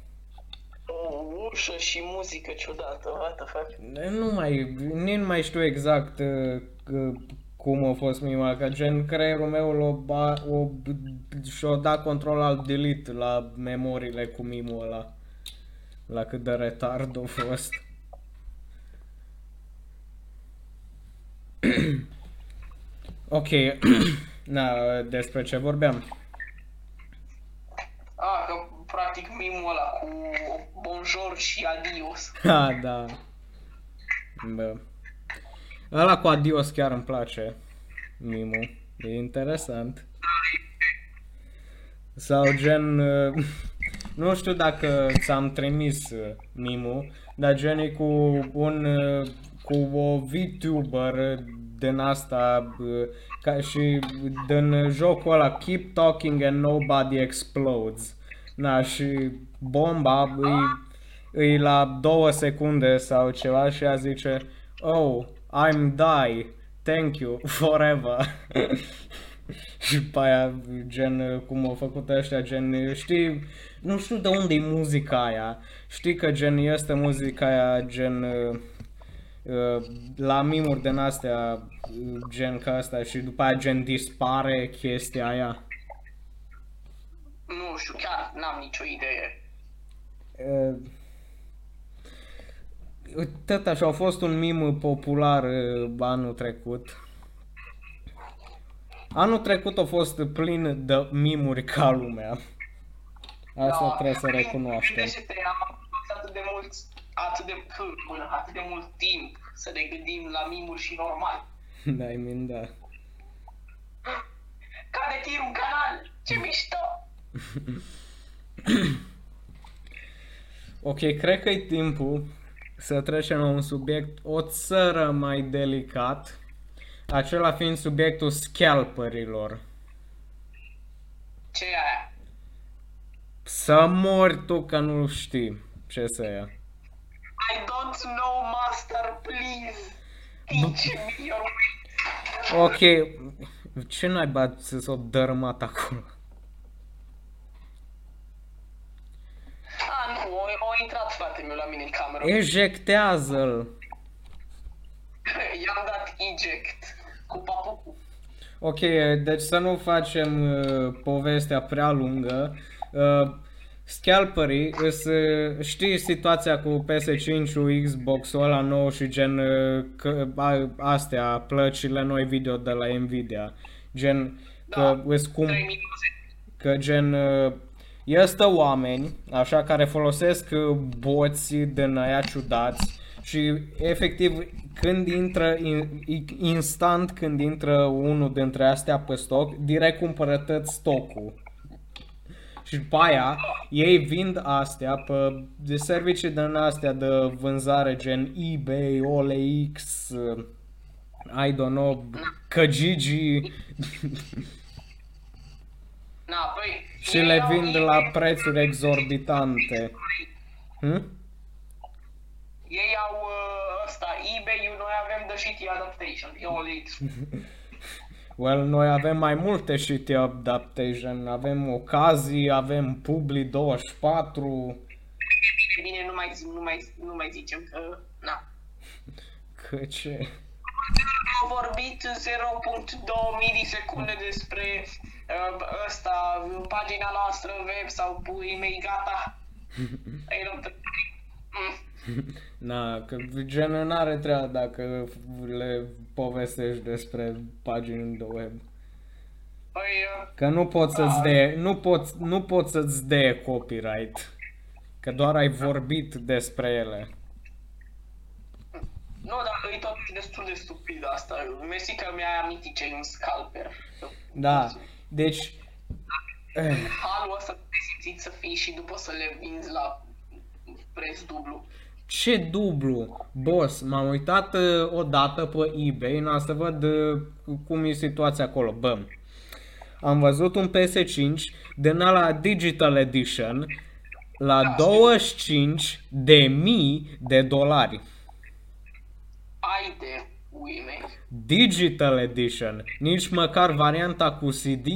o ușă și muzică ciudată, what the fuck Nu mai, nici nu mai știu exact uh, uh, cum a fost mima, că gen creierul meu l-o, ba, o, și-o dat control al delete la memoriile cu mimul ăla. La cât de retard a fost. Ok, na, despre ce vorbeam? Ah, că practic mimul ăla cu bonjour și adios. Ha, da. Bă. Ăla cu adios chiar îmi place. Mimul. E interesant. Sau gen... uh, Nu știu dacă ți-am trimis uh, mimul, dar gen e cu un... uh, cu o VTuber uh, din asta uh, ca și din jocul ăla Keep Talking and Nobody Explodes. Na, și bomba e, e la două secunde sau ceva și ea zice Oh, I'm die, thank you, forever. și după aia, gen, cum au făcut ăștia, gen, știi, nu știu de unde e muzica aia. Știi că gen este muzica aia, gen, uh, uh, la mimuri din astea, uh, gen ca asta și după aia gen dispare chestia aia. Nu știu, chiar n-am nicio idee. Uh, tot așa, a fost un mim popular uh, anul trecut. Anul trecut a fost plin de mimuri ca lumea. Asta Da, trebuie să prin- recunoaștem. gândește-te, am avut atât de mult, atât de, până, atât de mult timp să ne gândim la mimuri și normal. Da, I mean, da. Cade tirul în canal, ce mișto! Ok, cred că e timpul să trecem la un subiect o țără mai delicat, acela fiind subiectul scalperilor. Ce e aia? Să mori tu că nu știi ce să ia. I don't know, master, please! Teach me your way. Ok, ce naiba să s-o dărâmat acolo? Ah, nu, o, o intrat frate meu la mine în cameră. Ejectează-l! I-am dat eject cu papucul. Ok, deci să nu facem uh, povestea prea lungă. Uh, scalperii, îs, uh, știi situația cu PS5-ul, Xbox-ul ăla nou și gen uh, că, a, astea, plăcile noi video de la Nvidia. Gen, că Da, îs cum, 3020. că gen uh, este oameni, așa, care folosesc uh, boți din aia ciudați și efectiv când intră, in, instant când intră unul dintre astea pe stoc, direct cumpără tot stocul. Și după aia, ei vind astea pe de servicii din astea de vânzare gen eBay, OLX, uh, I don't know, Kijiji Na, păi... și ei le au vind eBay, la prețuri exorbitante. Hm? Ei au uh, ăsta, eBay-ul, noi avem The Shitty Adaptation, e OLX. Well, noi avem mai multe shitty adaptation, avem ocazii, avem Publi 24, Bine, nu mai, zi- nu mai, nu mai zicem că... Na. că ce... Am vorbit 0.2 milisecunde despre uh, ăsta, pagina noastră web sau pui mei gata. Ei, nu te- Mm. Na, că gen n-are treabă dacă le povestești despre pagini de web. Păi, uh, Că nu pot să-ți de, nu pot, nu pot să-ți de copyright. Că doar ai vorbit despre ele. nu, dar e tot destul de stupid asta. Mersi că mi-ai amintit ce e un scalper. Da, deci... eh, Halul ăsta te simțit să fii și după să le vinzi la preț dublu. Ce dublu? Boss, m-am uitat uh, odată pe eBay, na, să văd uh, cum e situația acolo. Bă, am văzut un PS5 din ala Digital Edition la 25 de mii de dolari. Ai de ui mei. Digital Edition, nici măcar varianta cu CD.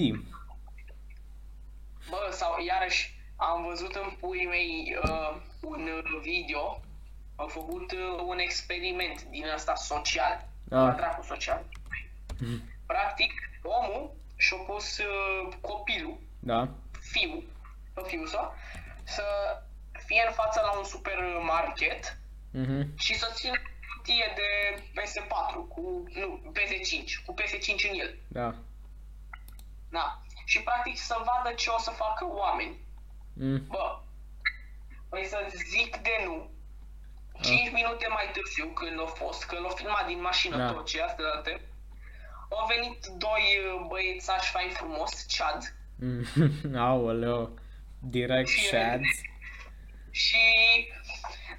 Bă, sau iarăși am văzut în puii mei uh, un uh, video, au făcut uh, un experiment din asta social, Ah. ah. dracu social. Practic, omul și-a pus uh, copilul, Da? fiul, pe fiul său, să fie în fața la un supermarket Mhm. și să țină cutie de PS4 cu, nu, PS5, cu PS5 în el. Da. Da. Și practic să vadă ce o să facă oameni. Mm. Bă, păi să zic de nu. 5 minute mai târziu, când a fost, când l-a filmat din mașină Da. tot ce astea date, au venit doi uh, băiețași fain frumos, Chad, Mm. Aoleo. Direct Și- shads. și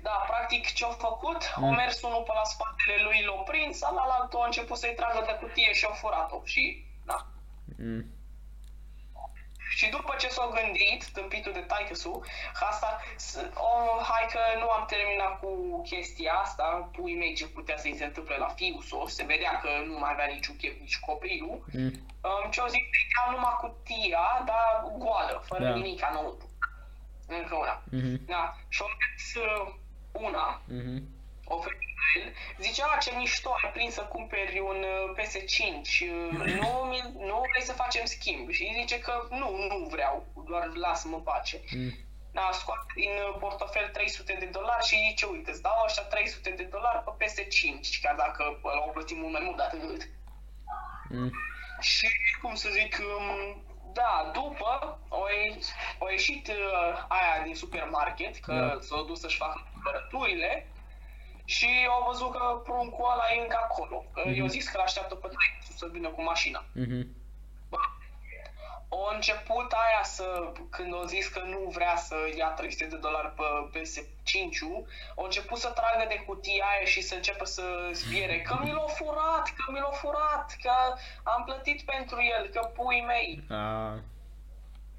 da, practic ce au făcut, Mm. au mers unul pe la spatele lui, l-a prins, altul a început să-i tragă de cutie și au furat-o. Și, da. Mm. Și după ce s-au gândit, tâmpitul de taică asta, s- oh, hai că nu am terminat cu chestia asta, pui mei ce putea să-i se întâmple la fiul său, se vedea că nu mai avea niciun chef nici copilul. Mm. Um, ce au zis, am numai cutia, dar goală, fără Da. da. nimic înăuntru. Încă una. Mhm. Da. Și au mers uh, una, Mhm. O el, zicea, "A, ce mișto, ai prins să cumperi un uh, PS5, uh, nu, mi- nu vrei să facem schimb? Și îi zice că nu, nu vreau, doar lasă-mă în pace. Mm. Da, scoate din uh, portofel 300 de dolari și zice, uite, îți dau ăștia 300 de dolari pe PS5, chiar dacă ăla au plătit mult mai mult de atât. Mm. Și, cum să zic, um, da, după au, ieșit, au ieșit uh, aia din supermarket, că Da. s-au dus să-și facă cumpărăturile și au văzut că pruncul ăla e încă acolo. Că Mhm. i-au zis că l-așteaptă pe taică să vină cu mașina. Mhm. Au început aia să, când au zis că nu vrea să ia 300 de dolari pe PS5-ul, au început să tragă de cutia aia și să înceapă să zbiere că mi l-au furat, că mi l-au furat, că am plătit pentru el, că pui mei. A,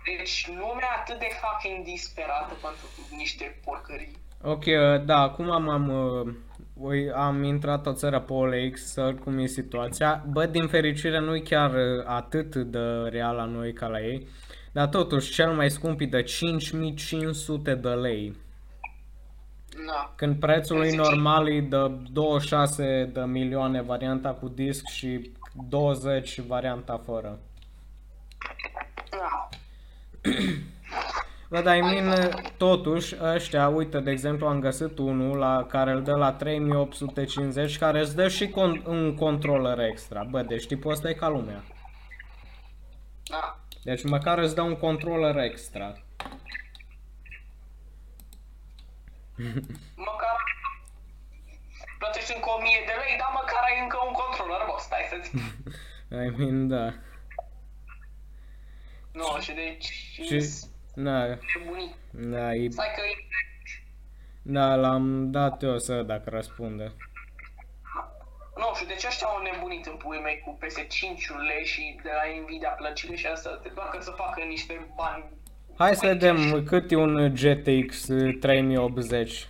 Deci lumea atât de fucking disperată pentru niște porcării. Ok, uh, da, acum am, am, uh, ui, am intrat o țară pe OLX să văd cum e situația. Bă, din fericire nu e chiar uh, atât de real la noi ca la ei. Dar totuși, cel mai scump e de 5500 de lei. Da. Când prețul e Zice- normal e de 26 de milioane varianta cu disc și 20 varianta fără. Da. Bă, dar I mean, totuși, ăștia, uite, de exemplu, am găsit unul la care îl dă la 3850 care îți dă și con- un controller extra. Bă, deci tipul ăsta e ca lumea. Da. Deci măcar îți dă un controller extra. Măcar plătești încă 1000 de lei, dar măcar ai încă un controller, bă, stai să zic. I mean, da. Nu, și deci... Și, na, Nebunit. da, e, Stai că e... da, l-am dat eu să dacă răspunde. Nu știu, deci ăștia au nebunit în puii mei cu PS5-urile și de la Nvidia plăcile și asta, doar că să facă niște bani. Hai să vedem cât e un GTX 3080.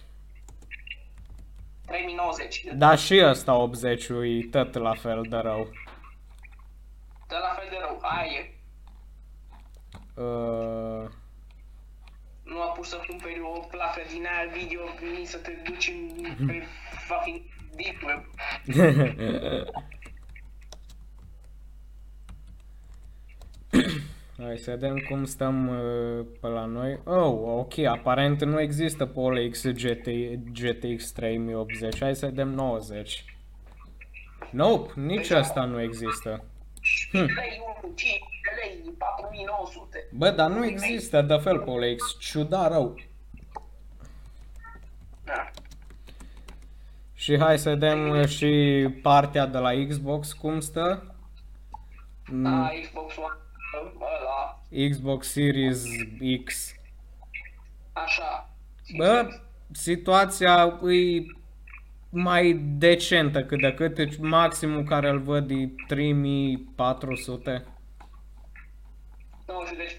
3090. Da, și ăsta 80 e tot la fel de rău. De la fel de rău, aia e. Uh, Nu a pus să cumperi o placă din aia video, veni să te duci în, pe fucking deep web. Hai să vedem cum stăm uh, pe la noi. Oh, ok, aparent nu există pe OLX GT, GTX 3080. Hai să vedem 90. Nope, nici asta nu există. Hm. Lei 1, 5 de lei, 4900. Bă, dar nu există de fel pe OLX. Ciudat rău. Da. Și hai să vedem uh, și partea de la Xbox cum stă. Mm, Da, Xbox One, ăla, Xbox Series X. așa. Bă, situația e mai decentă cât de cât, deci maximul care îl văd e 3400. Nu știu, deci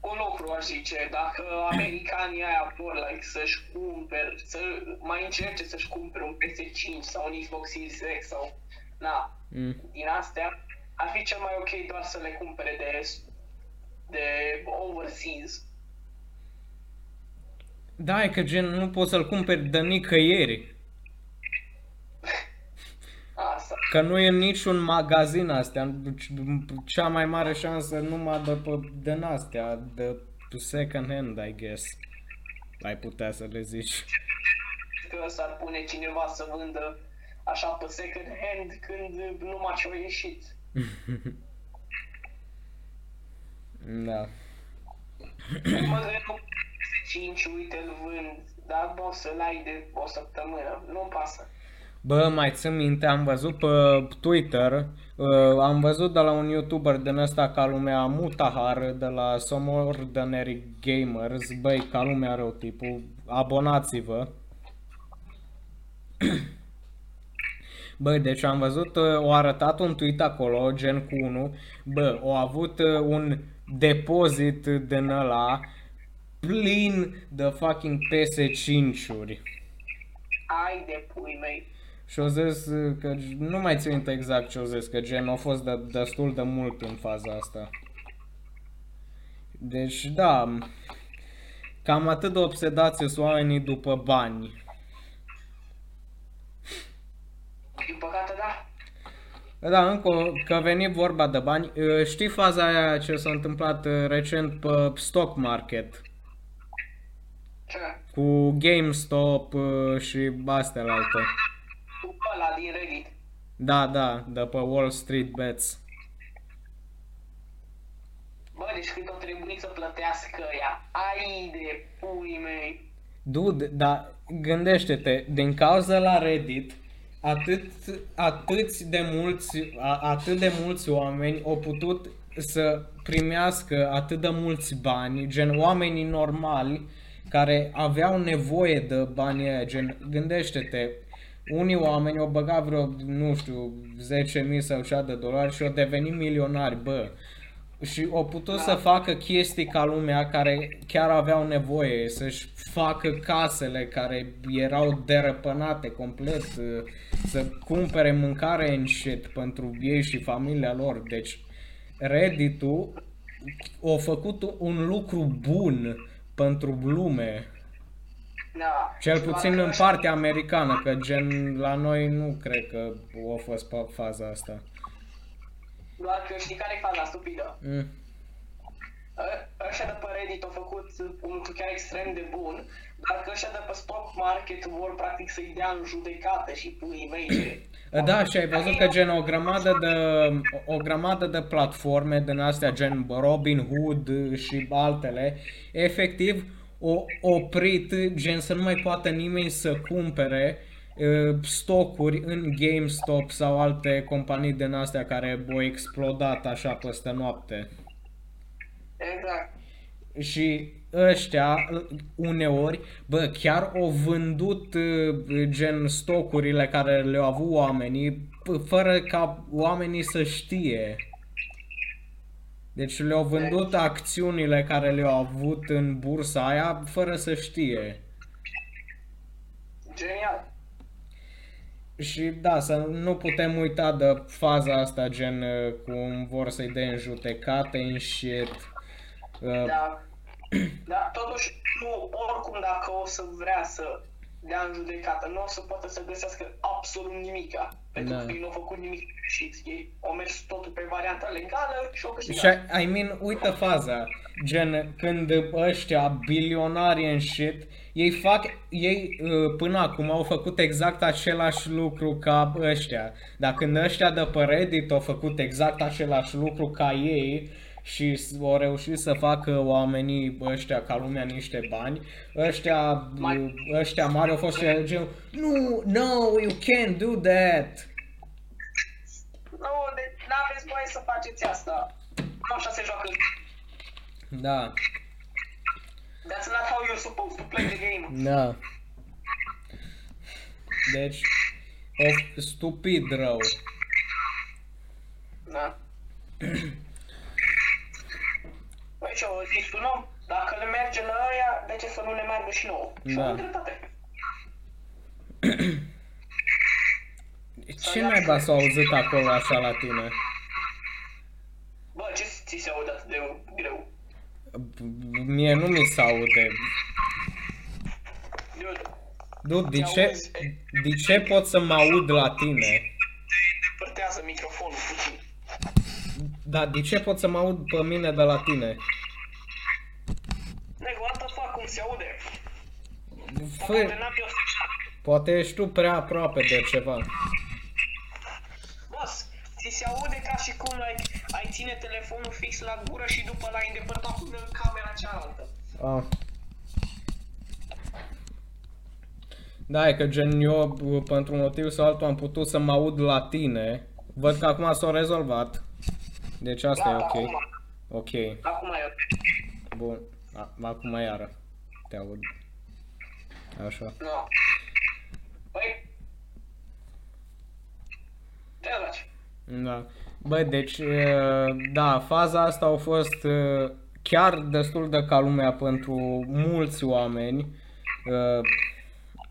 un lucru aș zice, dacă americanii aia vor like, să-și cumpere, să mai încerce să-și cumpere un PS5 sau un Xbox Series X sau, na, Mm. din astea, ar fi cel mai ok doar să le cumpere de, de overseas. Da, e că gen nu poți să-l cumperi de nicăieri. Asta. Că nu e în niciun magazin astea. Cea mai mare șansă numai de pe din astea, de second hand, I guess. Ai putea să le zici. Că s-ar pune cineva să vândă așa pe second hand când numai ce-au ieșit. Da. Mă gândesc 5, uite, îl vând, dar bă, o să-l ai de o săptămână, nu-mi pasă. Bă, mai țin minte, am văzut pe Twitter, uh, am văzut de la un YouTuber din ăsta ca lumea Mutahar, de la Some Ordinary Gamers, băi, ca lumea rău tipul, abonați-vă. Bă, deci am văzut, uh, o arătat un tweet acolo, gen cu unul, bă, au avut uh, un depozit din ăla plin de fucking PS5-uri. Ai de pui mei. Și o zis uh, că nu mai țin minte exact ce o zis, că gen a fost de, destul de mult în faza asta. Deci da, cam atât de obsedați sunt oamenii după bani. Din păcate, da. Da, încă o- că a venit vorba de bani, uh, știi faza aia ce s-a întâmplat uh, recent pe stock market? Ce? Cu GameStop uh, și astea la alte. Cu ăla din Reddit. Da, da, de pe Wall Street Bets. Bă, deci cât o trebuit să plătească ea. Ai de pui mei. Dude, dar gândește-te, din cauza la Reddit, atât, atâți de mulți, a, atât de mulți oameni au putut să primească atât de mulți bani, gen oamenii normali care aveau nevoie de banii aia, gen, gândește-te, unii oameni au băgat vreo, nu știu, 10.000 sau cea de dolari și au devenit milionari, bă. Și au putut să facă chestii ca lumea care chiar aveau nevoie, să-și facă casele care erau derăpânate complet, uh, să cumpere mâncare în shit pentru ei și familia lor. Deci Reddit-ul a făcut un lucru bun pentru lume, Da. cel Și puțin doar în că partea americană, că gen la noi nu cred că a fost pe faza asta. Doar că știi care e faza stupidă? Mm. Ă- Ăștia de pe Reddit au făcut un lucru chiar extrem de bun, dar că ăștia de pe stock market vor practic să-i dea în judecată și puii mei ce... Da, și ai văzut că gen o grămadă de, o grămadă de platforme din astea gen Robinhood și altele, efectiv o oprit gen să nu mai poată nimeni să cumpere uh, stocuri în GameStop sau alte companii din astea care au explodat așa peste noapte. Exact. Și ăștia, uneori, bă, chiar au vândut uh, gen stocurile care le-au avut oamenii, p- fără ca oamenii să știe. Deci le-au vândut acțiunile care le-au avut în bursa aia, fără să știe. Genial. Și da, să nu putem uita de faza asta, gen uh, cum vor să-i dea în judecate, în shit. Uh, Da. Dar totuși, nu, oricum dacă o să vrea să dea în judecată, nu o să poată să găsească absolut nimica. Pentru Da. că ei nu au făcut nimic greșit. Ei au mers totul pe varianta legală și au Și, câștigat. I mean, uite faza, gen, când ăștia bilionari în shit, ei fac, ei uh, până acum au făcut exact același lucru ca ăștia. Dar când ăștia de pe Reddit au făcut exact același lucru ca ei și s- au reușit să facă oamenii ăștia ca lumea niște bani, ăștia, uh, ăștia mari au fost și gen, nu, no, you can't do that. Nu, deci n-aveți voie să faceți asta. Nu așa se joacă. Da, That's not how you're supposed to play the game. da. Deci, o stupid rău. Da. Păi ce, o zici tu nu? Dacă le merge la ăia, de ce să nu ne meargă și nouă? Și Da. au dreptate. Ce naiba s-a auzit acolo așa la tine? Bă, ce ți se aude atât de greu? B- Mie nu mi se aude. Dude, Du, de ce, de ce pot să mă aud la tine? îndepărtează microfonul puțin. Da, de ce pot să mă aud pe mine de la tine? Nego, what the fuck, cum se aude? Fă, Poate n-am eu să Poate ești tu prea aproape de ceva. Boss, ți se aude ca și cum ai, ai ține telefonul fix la gură și după l-ai îndepărtat până în camera cealaltă. Ah. Da, e că gen eu, pentru un motiv sau altul, am putut să mă aud la tine. Văd că acum s-a rezolvat. Deci asta e Gata, ok. acum. Ok, Acum e ok. bun. A, acum iară. Te aud. Așa. No. Păi... Te lași. Da. Bă, deci, e, da, faza asta a fost e, chiar destul de ca lumea pentru mulți oameni.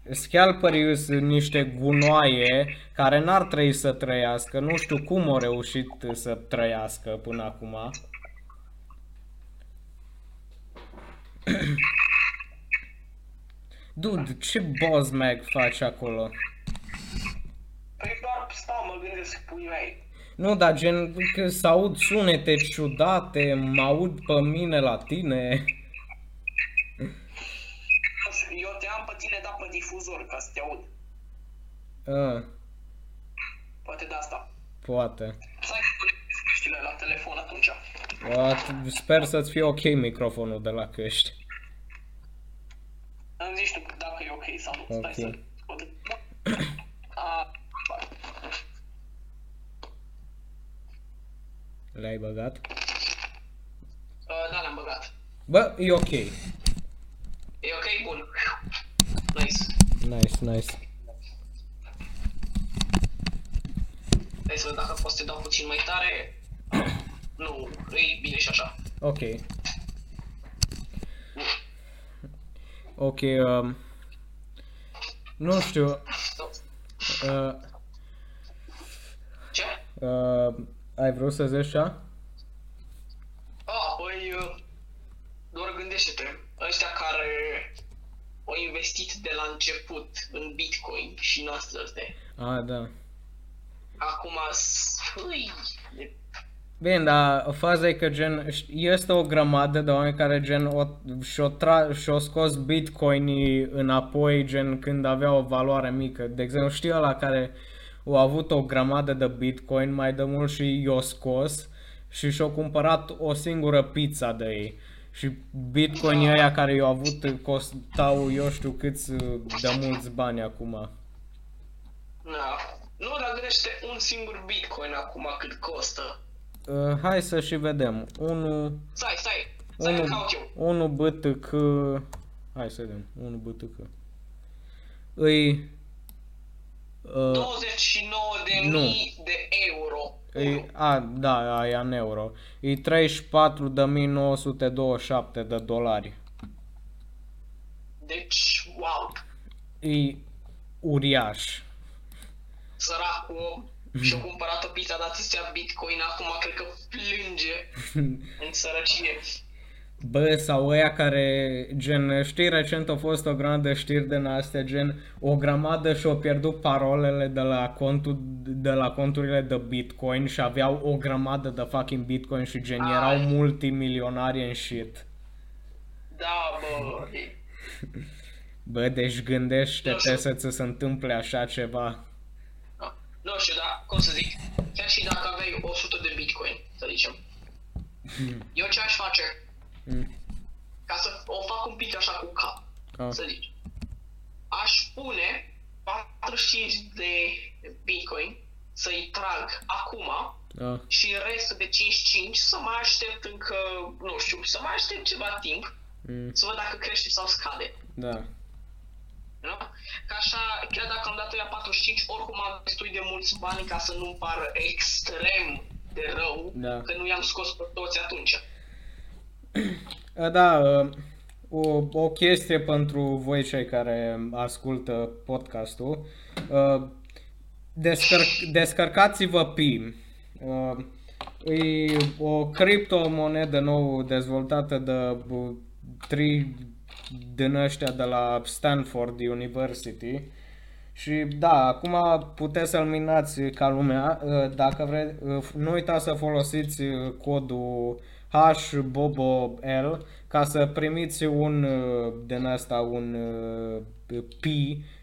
E, Scalperii sunt niște gunoaie care n-ar trebui să trăiască. Nu știu cum au reușit să trăiască până acum. Dude, ce boss mag faci acolo? Păi doar stau, mă gândesc, pui mei. Nu, dar gen, că să aud sunete ciudate, mă aud pe mine la tine. Ca să te aud. Ah, Poate de asta. poate. Stai că știle la telefon atunci. At- Sper să-ți fie ok microfonul de la căști. Îmi zici tu dacă e ok sau nu. Stai Ok. să... Poate... A, ba. Le-ai băgat? Uh, da, l-am băgat. Bă, e ok. E ok? Bun. Nice. Nice, nice. Hai să văd dacă pot să te dau puțin mai tare. Nu, e bine și așa. Ok. Ok, um, nu știu, uh, Ce? uh, ai vrut să zici ceva? Ah, păi, uh, doar gândește-te. Ăștia care au investit de la început în Bitcoin și în astea astea. Ah, da. Acum, s- ui, e- Bine, dar faza e că gen, ș- este o grămadă de oameni care gen o, și-o, tra- și-o scos bitcoinii înapoi gen când avea o valoare mică. De exemplu, știi ăla care au avut o grămadă de bitcoin mai de mult și i-o scos și și-au cumpărat o singură pizza de ei. Și bitcoinii ăia care i-au avut costau eu știu câți de mulți bani acum. na. Nu, dar gândește un singur Bitcoin acum cât costă. Uh, hai să și vedem. 1 Stai, stai, stai că 1, caut eu. 1 BTC Hai să vedem, 1 BTC Îi uh, 29 de nu. mii de euro. îi, a, da, aia în euro E 34.927 de dolari Deci, wow, E uriaș săracul om și-a cumpărat o pizza, dat atâția Bitcoin, acum cred că plânge în sărăcie. Bă, sau ăia care, gen, știi, recent a fost o grămadă de știri din astea, gen, o grămadă și-au pierdut parolele de la, contul, de la conturile de Bitcoin și aveau o grămadă de fucking Bitcoin și gen, Ai. erau multimilionari în shit. Da, bă, e- Bă, deci gândește-te Nu știu. să ți se întâmple așa ceva. da. nu știu, dar, cum să zic, chiar și dacă aveai 100 de Bitcoin, să zicem, eu ce aș face, Mm. ca să o fac un pic așa cu cap, Ah. să zici, aș pune 45 de Bitcoin să-i trag acum Ah. și restul de 55 să mai aștept încă, nu știu, să mai aștept ceva timp Mm. să văd dacă crește sau scade. Da. Nu? Ca așa, chiar dacă am dat ăia 45, oricum am destui de mulți bani ca să nu-mi pară extrem de rău Da. că nu i-am scos pe toți atunci. A, Da, uh, o, o chestie pentru voi cei care ascultă podcastul. Uh, Descăr- descărcați-vă Pi. Uh, E o criptomonedă nouă dezvoltată de uh, trei din ăștia de la Stanford University. Și da, acum puteți să-l minați ca lumea. Uh, Dacă vreți, uh, nu uitați să folosiți uh, codul HBOBOL ca să primiți un uh, din asta, un uh, P,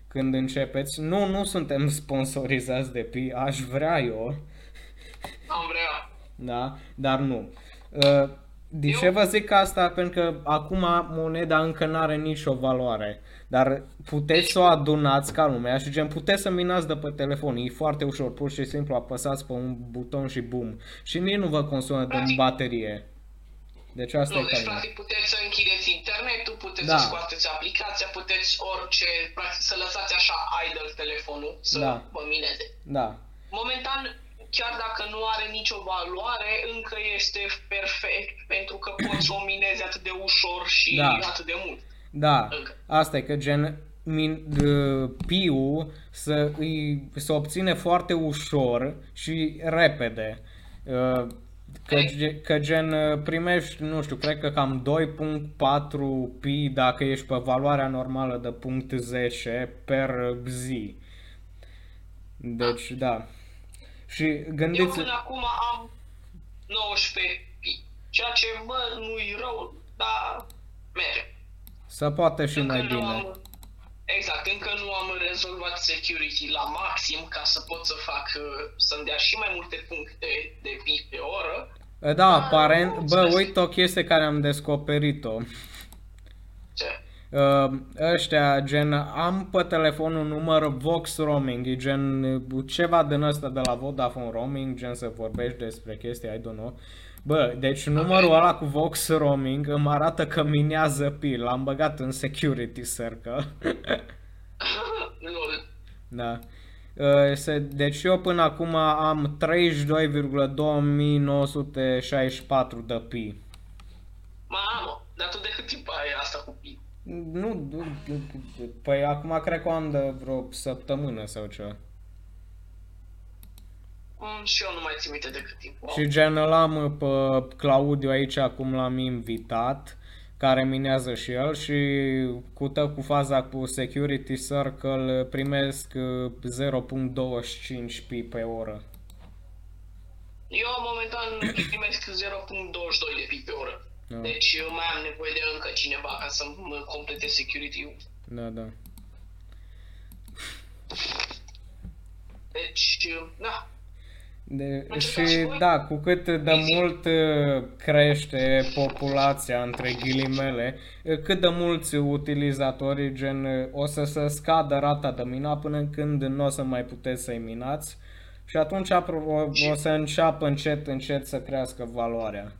când începeți. Nu, nu suntem sponsorizați de Pi, aș vrea eu, Am vrea. da, dar nu. Uh, De ce Eu- vă zic asta? Pentru că acum moneda încă nu are nicio valoare. Dar puteți să o adunați ca lumea și gen puteți să minați de pe telefon. E foarte ușor, pur și simplu apăsați pe un buton și bum. Și nici nu vă consumă de Practic- baterie. Deci asta Nu, e deci care. practic puteți să închideți internetul, puteți Da. să scoateți aplicația, puteți orice, practic să lăsați așa idle telefonul să Da. vă mineze. Da. Momentan, chiar dacă nu are nicio valoare, încă este perfect pentru că poți să o minezi atât de ușor și Da. atât de mult. Da, Încă. asta e că gen min, uh, piu să, îi, să obține foarte ușor și repede. Uh, Că, ge- că gen uh, primești, nu știu, cred că cam 2.4 pi dacă ești pe valoarea normală de punct 10 per zi. Deci, da. Și Eu gândiți până acum am 19 pi, ceea ce, bă, nu-i rău, dar merge. să poate și Încă mai nu bine. Am, exact, încă nu am rezolvat security la maxim ca să pot să fac, uh, să-mi dea și mai multe puncte de pi pe oră. Da, aparent, nu, bă, stai. uite o chestie care am descoperit-o. Ce? Uh, ăștia, gen, am pe telefon un număr Vox Roaming, e gen uh, ceva din ăsta de la Vodafone Roaming, gen să vorbești despre chestii, I don't know. Bă, deci numărul ăla cu Vox Roaming îmi arată că minează pil, l-am băgat în security circle. Lol. da. Uh, se, deci eu până acum am 32,2964 de pi. Mamă, dar tu de cât timp ai asta cu pi? Nu, păi acum cred că o am de vreo săptămână sau ceva. Mm, și eu nu mai țin minte de cât timp. Wow. Și gen îl am pe Claudiu aici, acum l-am invitat, care minează și el și cu tă cu faza cu Security Circle primesc uh, 0.25 pi pe oră. Eu momentan primesc 0.22 de pi pe oră. Da. Deci eu mai am nevoie de încă cineva ca să mă complete security-ul. Da, da. Deci, da, De, Încercați și și voi? da, cu cât de Easy. mult uh, crește populația, între ghilimele, uh, cât de mulți utilizatori, gen, uh, o să se scadă rata de mina până când nu o să mai puteți să-i minați și atunci apro- o, o să înceapă încet, încet să crească valoarea.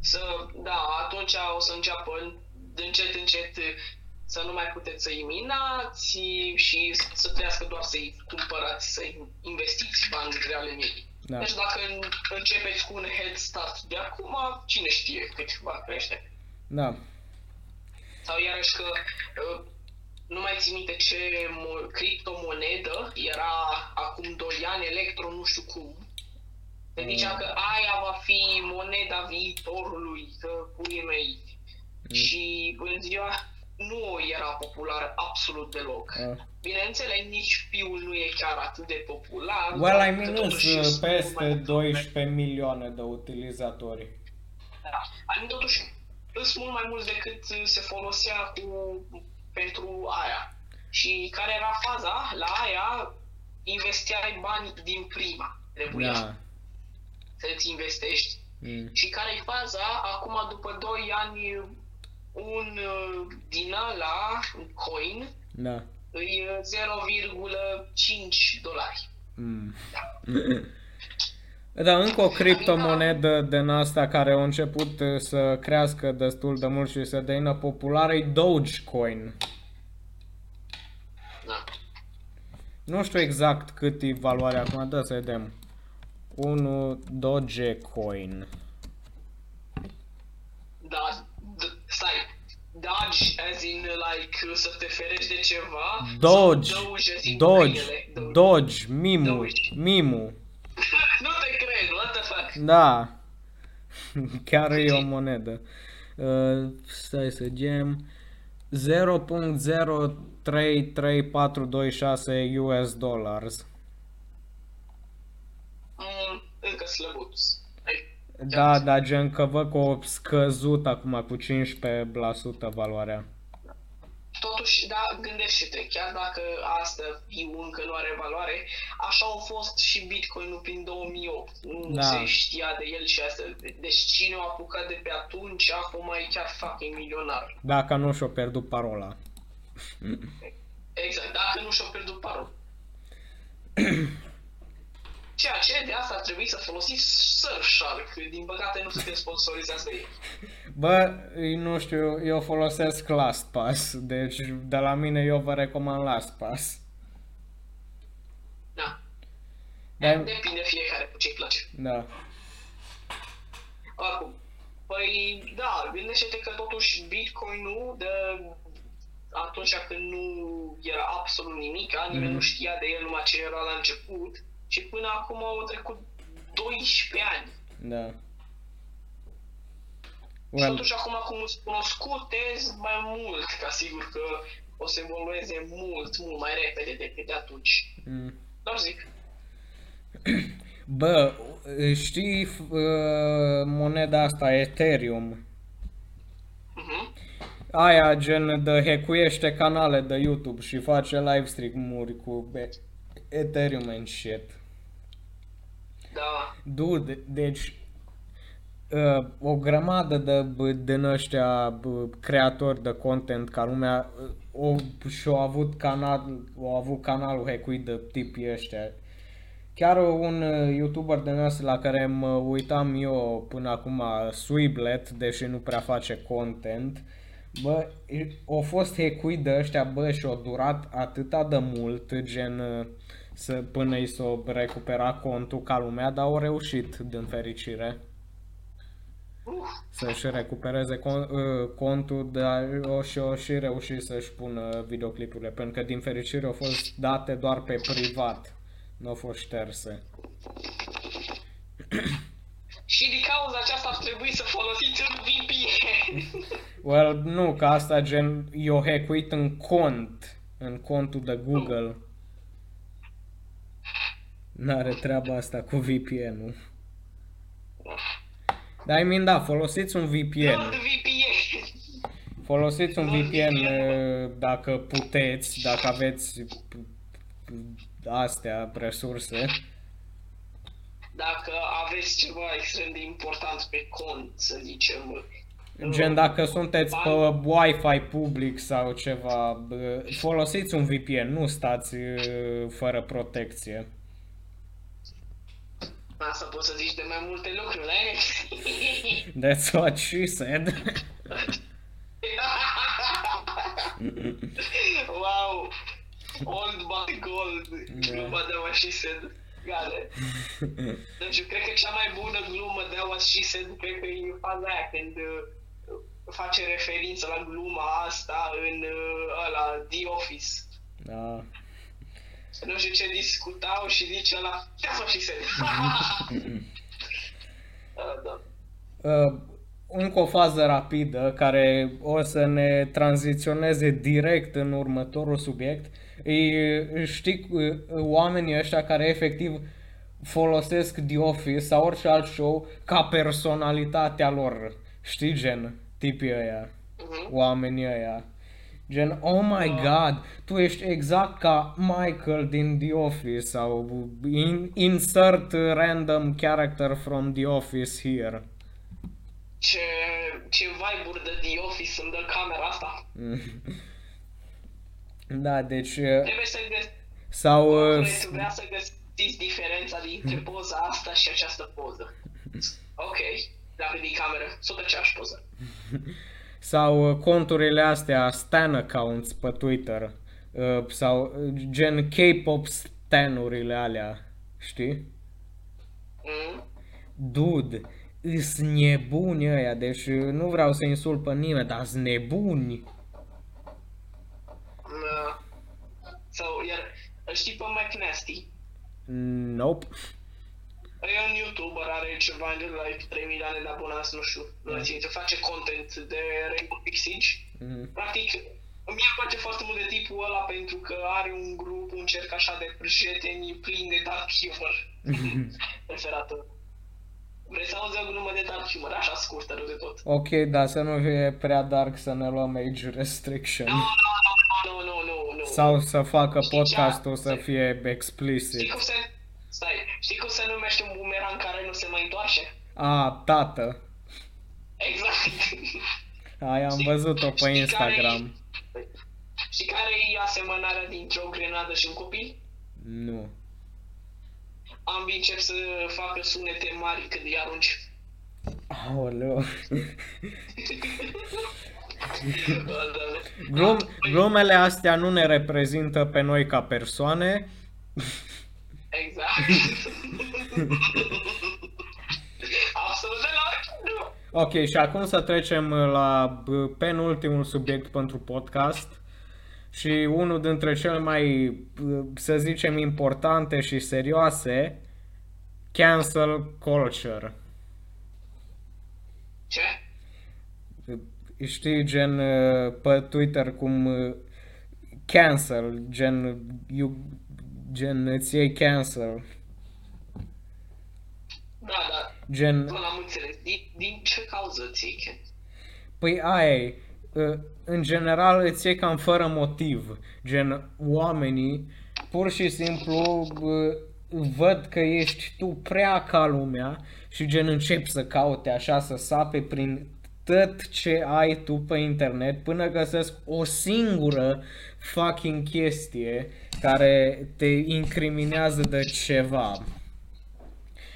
să, da, atunci o să înceapă în- încet, încet să nu mai puteți să-i minați și să trească doar să-i cumpărați, să-i investiți bani reale în ei. Da. Deci dacă în- începeți cu un head start de acum, cine știe cât va crește. Da. Sau iarăși că uh, nu mai țin minte ce mo- criptomonedă era acum 2 ani, Electro, nu știu cum. Se zicea că aia va fi moneda viitorului, că puii mei. Și în ziua nu era populară absolut deloc. Uh. Bineînțeles, nici piul nu e chiar atât de popular. Well, dar ai că minus totuși uh, sunt peste mai multe 12 milioane de utilizatori. Da. Adică totuși sunt mult mai mulți decât se folosea cu, pentru aia. Și care era faza? La aia investeai bani din prima. Trebuia Da. să-ți investești. Mm. Și care e faza? Acum, după 2 ani, un uh, din ăla, un coin, Da. îi uh, 0,5 dolari. Mm. Da, încă o criptomonedă din asta care a început uh, să crească destul de mult și să devină populară e Dogecoin. Da. Nu știu exact cât e valoarea acum, dă să vedem. 1 Dogecoin. Da, d- stai. Dodge, as in, like, să te ferești de ceva? Doge, Sau Doge, as in Doge, câinele? Doge. Doge, Mimu, Doge. Mimu. nu te cred, what the fuck? Da. Chiar e o monedă. Uh, stai să gem. 0.033426 US dollars. Mm, încă slăbuț. Hai, Da, da, gen că văd că o scăzut acum cu 15% valoarea. Totuși, Deci, da, gândește-te, chiar dacă asta viu încă nu are valoare, așa au fost și Bitcoin-ul prin 2008. Nu Da. se știa de el și asta. Deci cine a apucat de pe atunci, acum e chiar fucking milionar. Dacă nu și-o pierdut parola. Exact, dacă nu și-a pierdut parul. Ceea ce de asta ar trebui să folosiți Surfshark. Din păcate nu suntem sponsorizați de ei. Bă, nu știu, eu folosesc LastPass, deci de la mine eu vă recomand LastPass. Da. Dar, Depinde fiecare cu ce-i place. da. Acum, păi da, gândește-te că totuși Bitcoin-ul de atunci când nu era absolut nimic, nimeni Mhm. nu știa de el numai ce era la început și până acum au trecut 12 ani. Da. Și Well, totuși acum cum sunt cunoscute sunt mai mult, ca sigur că o să evolueze mult, mult mai repede decât de atunci. mm. Doar zic. Bă, știi f- uh, moneda asta Ethereum? Mhm. Aia gen de hackuiește canale de YouTube și face live stream-uri cu e- Ethereum and shit. Da. Dude, deci uh, o grămadă de b- din ăștia b- creatori de content ca lumea uh, o, și-au avut canal, au avut canalul hackuit de tipii ăștia. Chiar un uh, youtuber de ăsta la care mă uitam eu până acum, Swiblet, deși nu prea face content, bă, au fost hackuit de ăștia, bă, și au durat atâta de mult, gen uh, să, până i s-o recupera contul ca lumea, dar au reușit, din fericire, Uf. să-și recupereze con, uh, contul, dar o și o și reușit să-și pună videoclipurile, pentru că din fericire au fost date doar pe privat, nu au fost șterse. Și din cauza aceasta ar trebui să folosiți un VPN. Well, nu, că asta gen, eu hackuit în cont, în contul de Google. N-are treaba asta cu VPN-ul. Dar I mean, da, folosiți un Not VPN. VPN. Folosiți un Not VPN VPN. uh, dacă puteți, dacă aveți p- p- astea, resurse. Dacă aveți ceva extrem de important pe cont, să zicem. Gen, dacă sunteți pe Wi-Fi public sau ceva, bă, folosiți un VPN, nu stați uh, fără protecție. Asta poți să zici de mai multe lucruri, da? That's what she said. wow! Old but gold. Da. Gluma de what she said. Gale. Deci, cred că cea mai bună glumă de what she said, cred că e faza aia când uh, face referință la gluma asta în uh, ăla, The Office. Da. Nu știu ce discutau și zice ăla, that's what she said. Uh, da. Uh, încă o fază rapidă care o să ne tranziționeze direct în următorul subiect. E, știi, uh, oamenii ăștia care efectiv folosesc The Office sau orice alt show ca personalitatea lor. Știi, gen, tipii ăia, Mhm. oamenii ăia. Gen, oh my god, tu ești exact ca Michael din The Office sau in, insert random character from The Office here. Ce, ce vibe-uri de The Office îmi dă camera asta. Da, deci uh, Trebuie să găs- sau uh, Vreți vrea să găsiți diferența dintre poza asta și această poză. Ok, dacă din cameră, sunt aceeași poză. sau uh, conturile astea stan accounts pe Twitter uh, sau uh, gen K-pop stanurile alea, știi? Mm? Dude, îs nebuni ăia, deci uh, nu vreau să insult pe nimeni, dar sunt nebuni. Uh, sau, iar, îl știi pe McNasty? Nope. E un YouTuber, are ceva în jur la 3 milioane de abonați, nu știu, nu mm. țin, face content de Rainbow Six Siege. Mhm. Practic, mie îmi place foarte mult de tipul ăla pentru că are un grup, un cerc așa de prieteni plin de dark humor. Preferată. Vreți să auzi o glumă de dark humor, așa scurtă, rău de tot. Ok, dar să nu fie prea dark să ne luăm age restriction. Nu, nu, nu, nu, Sau să facă Știi ce podcastul a- să fie Știi explicit. cum se... Stai, știi cum se numește un bumerang care nu se mai întoarce? A, tată. Exact. Aia am Știi- văzut-o pe știi care Instagram. e- Știi care e asemănarea dintre o grenadă și un copil? Nu. Ambii încep să facă sunete mari când îi arunci. Aoleu. Da, da. Glum, glumele astea nu ne reprezintă pe noi ca persoane. Exact. Absolut deloc. Nu. Ok, și acum să trecem la bă, penultimul subiect pentru podcast și unul dintre cele mai, bă, să zicem, importante și serioase, cancel culture. Ce? Știi, gen uh, pe Twitter cum uh, cancel, gen, you, gen îți iei cancel, Da, da. gen Nu l-am înțeles. Din, din ce cauză ți Păi aia e. Uh, În general îți e cam fără motiv. Gen, oamenii pur și simplu uh, văd că ești tu prea ca lumea și gen începi să caute așa, să sape prin tot ce ai tu pe internet până găsesc o singură fucking chestie care te incriminează de ceva.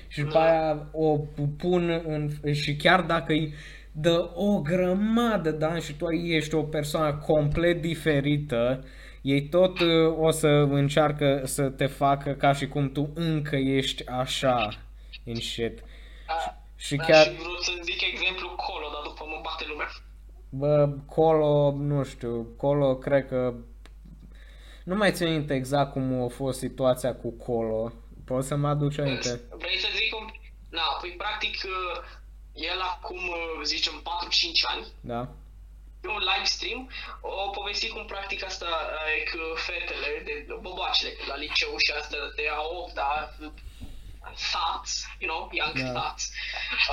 Și după aia o pun în, și chiar dacă îi dă o grămadă de ani și tu ești o persoană complet diferită, ei tot uh, o să încearcă să te facă ca și cum tu încă ești așa în shit. A, Și da, chiar, și vrut să zic exemplu Colo, dar după mă bate lumea. bă, Colo, nu știu, Colo cred că... Nu mai țin minte exact cum a fost situația cu Colo. Poți să mă aduci aminte? Vrei să zic un... Na, păi practic uh, el acum, uh, zicem, 4-5 ani, Da? pe un live stream, o povesti cum practic asta e că fetele, de boboacele la liceu și astea de a 8 da, thoughts, you know, young Da. thoughts.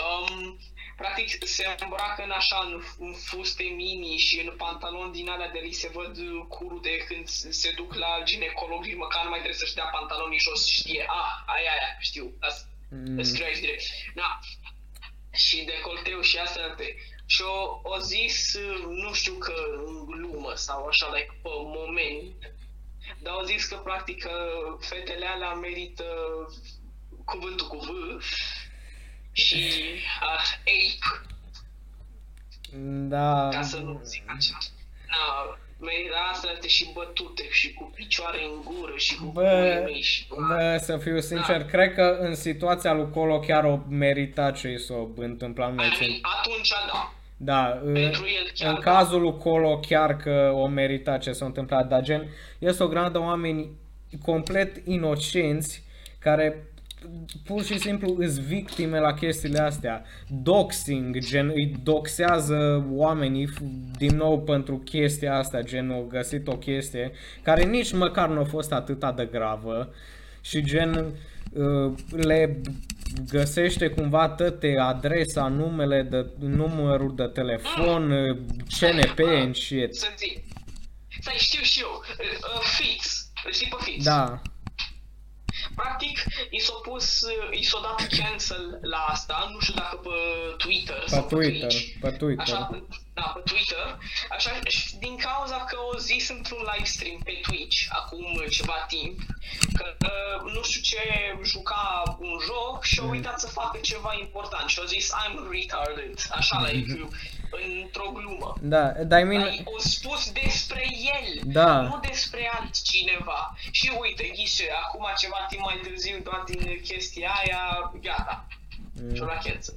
Um, practic se îmbracă în așa, în, în fuste mini și în pantaloni din alea de li se văd curul de când se duc la ginecolog și măcar nu mai trebuie să-și dea pantalonii jos și știe, ah, aia, aia, știu, asta, Mm. îți scrie aici direct. Da. Și decolteu și astea de... Și o, o zis, nu știu că în glumă sau așa, like, pe moment, dar au zis că practic că fetele alea merită cuvântul cu V și uh, ape, Da. ca să nu zic așa. Da, merită asta este și bătute și cu picioare în gură și cu Bă, puii mici. și cu- bă, să fiu sincer, Da. cred că în situația lui Colo chiar o merita ce i s-o întâmpla nu mai I țin. mean, atunci da. Da, în, Pentru el chiar în da. cazul lui Colo chiar că o merita ce s-a întâmplat, dar gen, este o grămadă de oameni complet inocenți care pur și simplu îs victime la chestiile astea. Doxing, gen îi doxează oamenii f- din nou pentru chestia asta, gen au găsit o chestie care nici măcar nu a fost atât de gravă și gen uh, le găsește cumva toate adresa, numele de, numărul de telefon, uh, CNP and shit. Să zic. Stai, știu și eu. Uh, Fitz. Îl știi pe Fitz? Da, Practic, i s-a pus, uh, i s-a dat cancel la asta, nu știu dacă pe Twitter pe sau pe Twitter, Twitch. pe Twitter. Așa, da, pe Twitter. Așa, și din cauza că o zis într-un live stream pe Twitch, acum ceva timp, că uh, nu știu ce juca un joc și a uitat să facă ceva important și a zis I'm retarded, așa, like, într-o glumă. Da, dar I mean, Dar o spus despre el, Da. nu despre altcineva. Și uite, ghișe, acum ceva timp mai târziu, doar din chestia aia, gata. Mm. Și-o la cancel.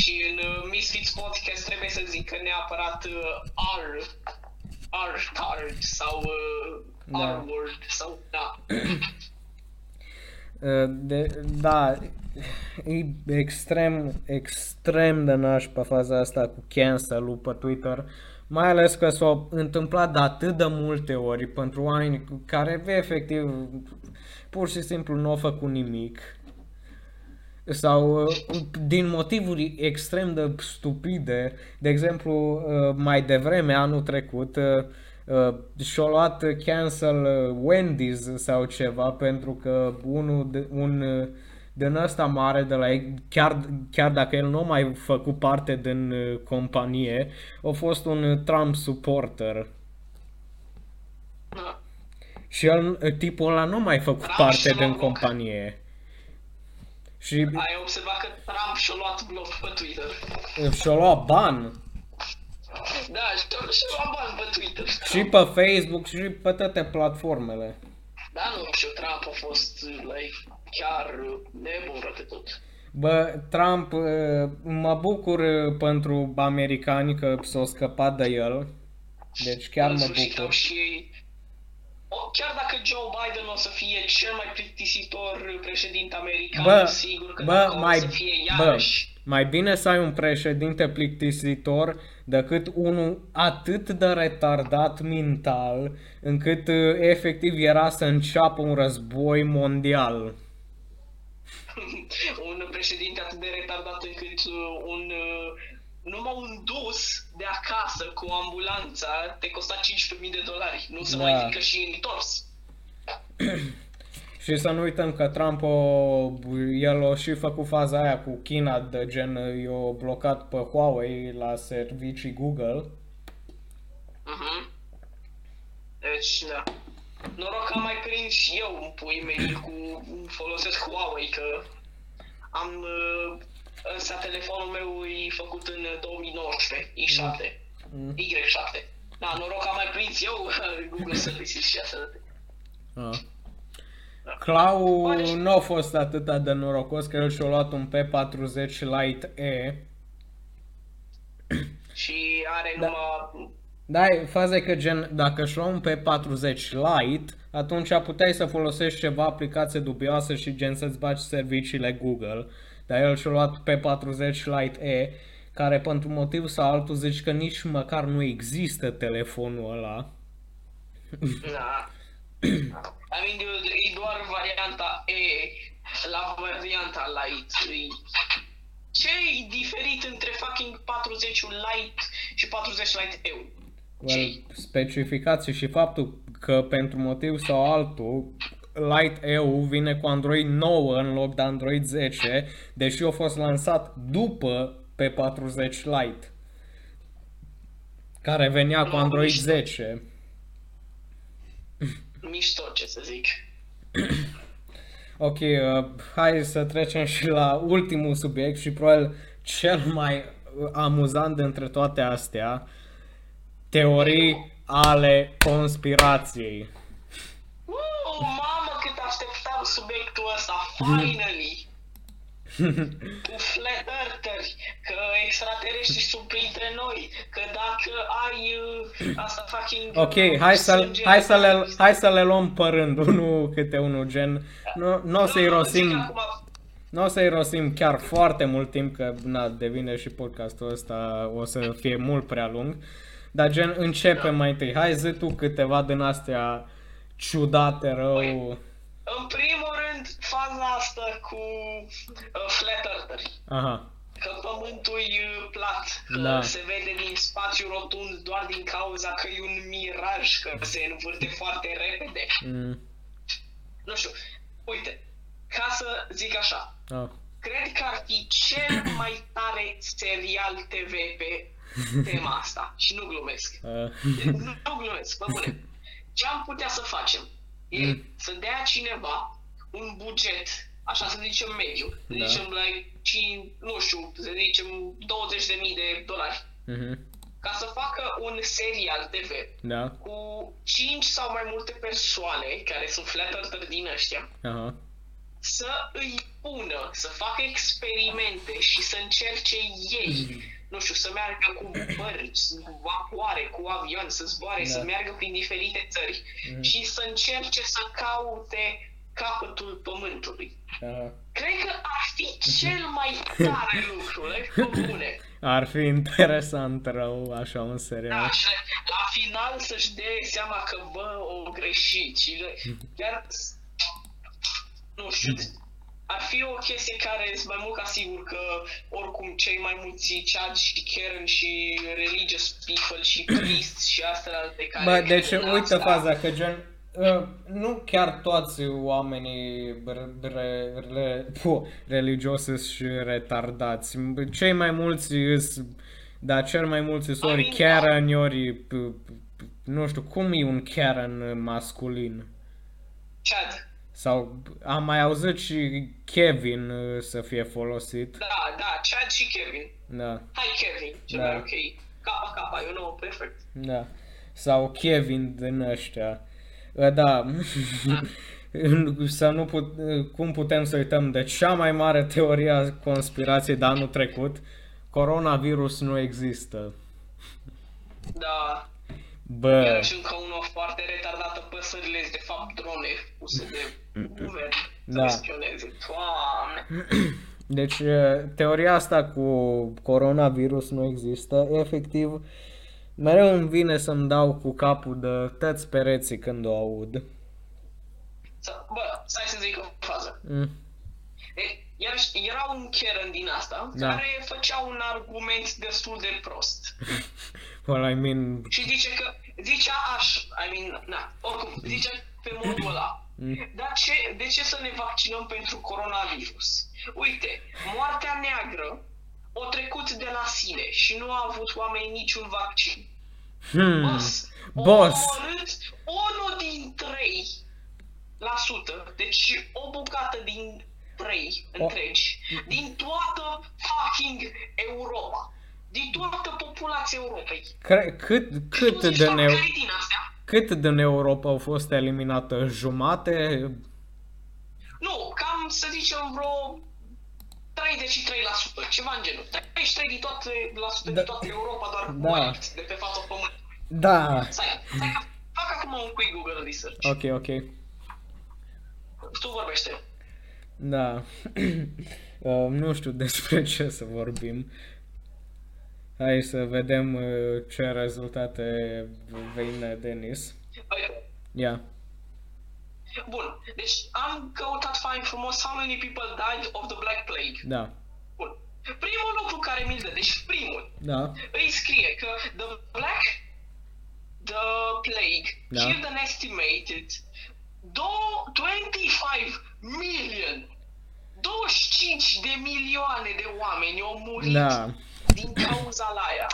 Și în uh, Misfits Podcast trebuie să zic că neapărat uh, R, R card sau uh, Da. R word sau da. Uh, de, da, e extrem, extrem de nașpa faza asta cu cancel-ul pe Twitter, mai ales că s-a întâmplat de atât de multe ori pentru oameni care efectiv pur și simplu nu au făcut nimic sau uh, din motivuri extrem de stupide, de exemplu, uh, mai devreme, anul trecut, uh, uh, și-a luat cancel uh, Wendy's sau ceva pentru că unul de, un uh, din ăsta mare de la ei, chiar, chiar dacă el nu a mai făcut parte din uh, companie, a fost un uh, Trump supporter. Da. Și el, uh, tipul ăla nu a mai făcut Trump parte și-a din luat bloc. Companie. Și Ai observat că Trump și-a luat bloc pe Twitter. și-a luat ban Da, și-a și luat bani pe Twitter. și pe Facebook și pe toate platformele. Da, nu știu, Trump a fost, like, chiar nebun rău de tot. Bă, Trump, uh, mă bucur uh, pentru americani că s-au scăpat de el. Deci chiar În mă sfârșit bucur. au și ei... O, chiar dacă Joe Biden o să fie cel mai plictisitor președinte american, Bă, sigur că bă, dacă mai, o să fie bă, iarăși... mai bine să ai un președinte plictisitor decât unul atât de retardat mental încât uh, efectiv era să înceapă un război mondial. un președinte atât de retardat încât uh, un... Uh, numai un dus de acasă cu ambulanța te costa 15.000 de dolari. Nu să Da. mai zic că și întors. Și să nu uităm că Trump o, el a și făcut faza aia cu China de gen i-a blocat pe Huawei la servicii Google. Mhm. Deci, da. Noroc că am mai prins și eu un pui mei cu folosesc Huawei, că am uh, ăsta telefonul meu e făcut în 2019, i7, Mm. Y7. Da, noroc că am mai prins eu Google Services și așa. Ah. Clau nu a fost atât de norocos că el și-a luat un P40 Lite E. Și are Da. numai... Da, faza e că gen, dacă își lua un P40 Lite, atunci puteai să folosești ceva aplicație dubioasă și gen să-ți bagi serviciile Google. Dar el și-a luat P40 Lite E, care pentru motiv sau altul zici că nici măcar nu există telefonul ăla. Da. I mean, dude, e doar varianta E la varianta Lite. E... ce e diferit între fucking 40 Lite și 40 Lite EU? Well, specificații și faptul că pentru motiv sau altul Lite EU vine cu Android 9 în loc de Android 10, deși a fost lansat după pe 40 Lite, care venea cu Nu, Android mișto. 10. Mișto, ce să zic. Ok, uh, hai să trecem și la ultimul subiect și probabil cel mai uh, amuzant dintre toate astea, teorii ale conspirației. Uh, finally! cu flat eartheri, că extraterestri sunt printre noi, că dacă ai uh, asta fucking... Ok, hai să, sânge hai, să le, de- hai să le luăm pe rând, unul câte unul, gen, nu, nu o să-i Nu, nu, zic rosim, acum, nu o să-i rosim chiar foarte mult timp, că na, devine și podcastul ăsta, o să fie mult prea lung, dar gen, începem mai întâi, hai zi tu câteva din astea ciudate, rău, Păi- În primul rând, faza asta cu uh, flat eartheri. aha, Că pământul e uh, plat, că Da. se vede din spațiu rotund doar din cauza că e un miraj, că se învârte foarte repede. mm, Nu știu, uite, ca să zic așa, ah, cred că ar fi cel mai tare serial TV pe tema asta. Și nu glumesc. uh, Nu, nu glumesc, bă bune. Ce am putea să facem? E Mm. să dea cineva un buget, așa să zicem mediu, să Da. zicem like, 5, nu știu, să zicem 20.000 de dolari, mhm, ca să facă un serial TV da, cu 5 sau mai multe persoane care sunt flat earther din ăștia, aha, să îi pună, să facă experimente și să încerce ei, nu știu, să meargă cu bărci, cu vapoare, cu avion, să zboare, Da. să meargă prin diferite țări Mhm. și să încerce să caute capătul pământului. aha. Cred că ar fi cel mai tare lucru, le bune. Ar fi interesant rău, așa un serial. Da, și la final să-și dea seama că, bă, o greșit și le- chiar, nu știu, ar fi o chestie care sunt mai mult ca sigur că oricum cei mai mulți Chad și Karen și religious people și priests și astea de care Bă, deci cred în uite asta. faza că gen uh, nu chiar toți oamenii re, re, re, pu, religioși sunt și retardați. Cei mai mulți sunt, dar cel mai mulți sunt ori Amin, Karen, ori p- p- nu știu, cum e un Karen masculin? Chad. Sau am mai auzit și Kevin uh, să fie folosit. Da, da, Chad și Kevin. Da, Hai Kevin, cel Da. mai ok. Capa, capa, eu nu, perfect. da. Sau Kevin din ăștia. Uh, Da. să nu put, cum putem să uităm de cea mai mare teorie a conspirației de anul trecut? Coronavirus nu există. Da, Bă, iar și încă unul foarte retardată, păsările sunt de fapt drone puse de guvern să Da. le spioneze. Doamne! deci uh, teoria asta cu coronavirus nu există, efectiv, mereu îmi vine să-mi dau cu capul de tăți pereții când o aud. Să- Bă, stai să zic o fază. Mm. E, iarăși, era un Karen din asta Da. care făcea un argument destul de prost. Well, I mean, Și zice că, zicea aș, I mean, na, oricum, zice pe modul ăla. Mm. Dar ce, de ce să ne vaccinăm pentru coronavirus? Uite, moartea neagră o trecut de la sine și nu a avut oamenii niciun vaccin. hmm, Boss, o boss, omorât unul din trei la sută, deci o bucată din trei întregi, din toată fucking Europa. Din toată populația Europei. Cre- cât, cât, Tu zici, din, "Fac Eu- care din astea? cât din Europa au fost eliminată? Jumate? Nu, cam să zicem vreo 33%, ceva în genul. 33 din toate, la sută Da. din toată Europa, doar Da. da. de pe fața pământului. Da. Stai, stai că fac acum un quick Google research. Ok, ok. Tu vorbește. Da. uh, nu știu despre ce să vorbim. Hai să vedem uh, ce rezultate vine Denis. Uite, Ia. Bun, deci am căutat fain frumos how many people died of the Black Plague. Da. Bun. Primul lucru care mi-l dă, deci primul, Da. îi scrie că the Black the Plague Da. killed an estimated do- 25 million 25 de milioane de oameni au murit Da. Din cauza la aia.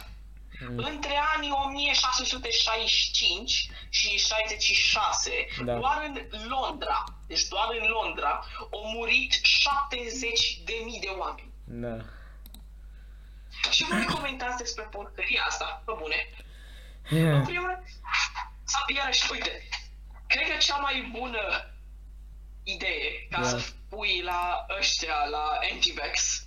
Între anii 1665 și 66, Da. doar în Londra, deci doar în Londra, au murit 70 de mii de oameni. Da. Și voi comentați despre porcăria asta, pe bune. În Yeah. primul rând, sau iarăși, uite, cred că cea mai bună idee ca Da. să pui la ăștia, la anti-vax,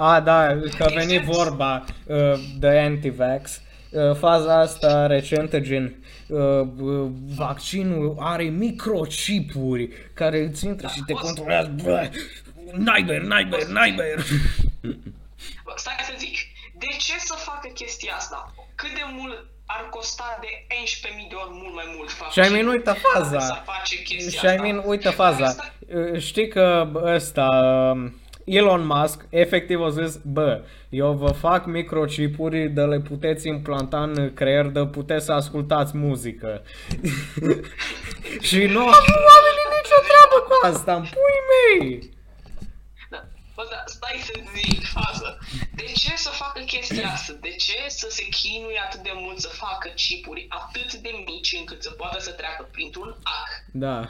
A, da, că a venit vorba uh, de anti-vax. Uh, faza asta recentă, gen, uh, uh, vaccinul are microchipuri care îți intră și te poți- controlează. Bă, nightmare, nightmare, nightmare. Bă, stai să zic, de ce să facă chestia asta? Cât de mult ar costa de 11.000 de ori mult mai mult fac Și I mean, uite faza. Să face chestia Și I asta. mean, uite faza. Asta- Uh, Știi că bă, ăsta, um, Elon Musk, efectiv a zis, bă, eu vă fac microchipuri de le puteți implanta în creier, de puteți să ascultați muzică. și nu au avut oamenii nicio treabă cu asta, în pui mei! Da. Bă, da, stai să zic faza. De ce să facă chestia asta? De ce să se chinuie atât de mult să facă chipuri atât de mici încât să poată să treacă printr-un ac? Da.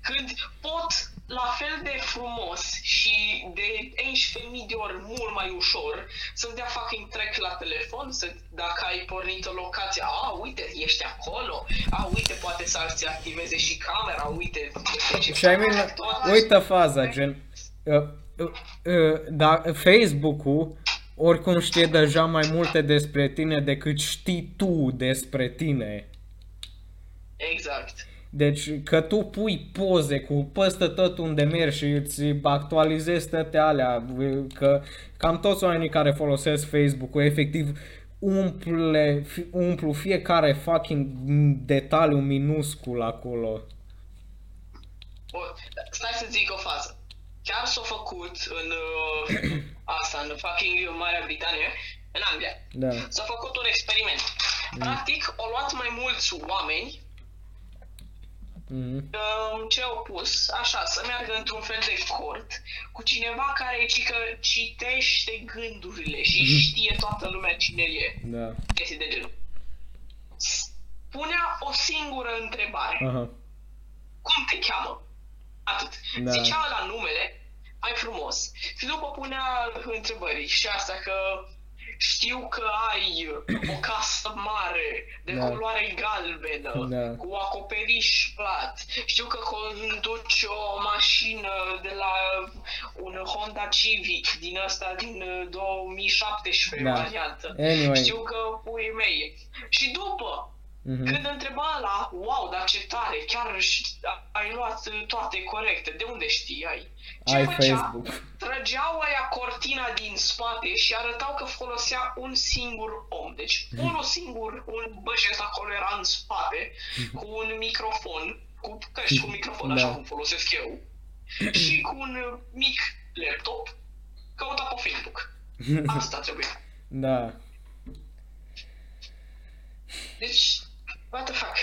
Când pot la fel de frumos și de 11.000 de ori mult mai ușor să-ți dea fucking track la telefon, să, dacă ai pornit o locație, a, uite, ești acolo, a, uite, poate să-ți activeze și camera, uite, ce Și I mean, toate- uite faza, gen, uh, uh, uh, da, Facebook-ul oricum știe deja mai multe despre tine decât știi tu despre tine. Exact. Deci că tu pui poze cu păstă tot unde mergi și îți actualizezi toate alea, că cam toți oamenii care folosesc Facebook-ul efectiv umple, fi- umplu fiecare fucking detaliu minuscul acolo. O, stai să zic o fază. chiar s-a făcut în uh, asta, în fucking Marea Britanie, în Anglia. Da. S-a făcut un experiment. Practic, au luat mai mulți oameni Mhm. um, ce au pus, așa, să meargă într-un fel de cort cu cineva care ci că citește gândurile și știe toată lumea cine e. Da. Chestii de genul. Punea o singură întrebare. Aha. Cum te cheamă? Atât. Da. Zicea la numele, mai frumos. Și după punea întrebări și asta că știu că ai o casă mare, de Da. culoare galbenă, Da. cu acoperiș plat. Știu că conduci o mașină de la un Honda Civic din asta din uh, 2017 Da. variantă. Anyway. Știu că puii mei. Și după, Mhm. când întreba la, wow, dar ce tare, chiar ș- a- ai luat uh, toate corecte, de unde știai? Ce Ai făcea? Facebook. Trăgeau aia cortina din spate și arătau că folosea un singur om. Deci unul singur, un bășesc acolo era în spate, cu un microfon, cu căști cu microfon, așa Da. cum folosesc eu, și cu un uh, mic laptop, căuta pe Facebook. Asta trebuie. Da. Deci, what the fuck?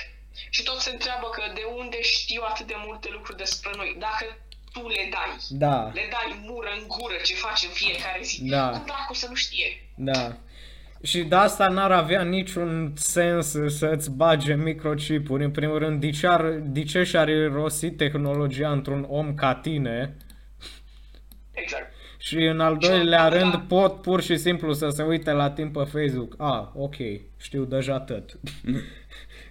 Și tot se întreabă că de unde știu atât de multe lucruri despre noi. Dacă tu le dai, Da. le dai mură în gură ce faci în fiecare zi, Da. cum dracu să nu știe? Da. Și de asta n-ar avea niciun sens să-ți bage microchipuri. În primul rând, de ce, ar, de ce și-ar irosi tehnologia într-un om ca tine? Exact. Și în al doilea rând pot pur și simplu să se uite la timp pe Facebook. Ah, ok, știu deja tot.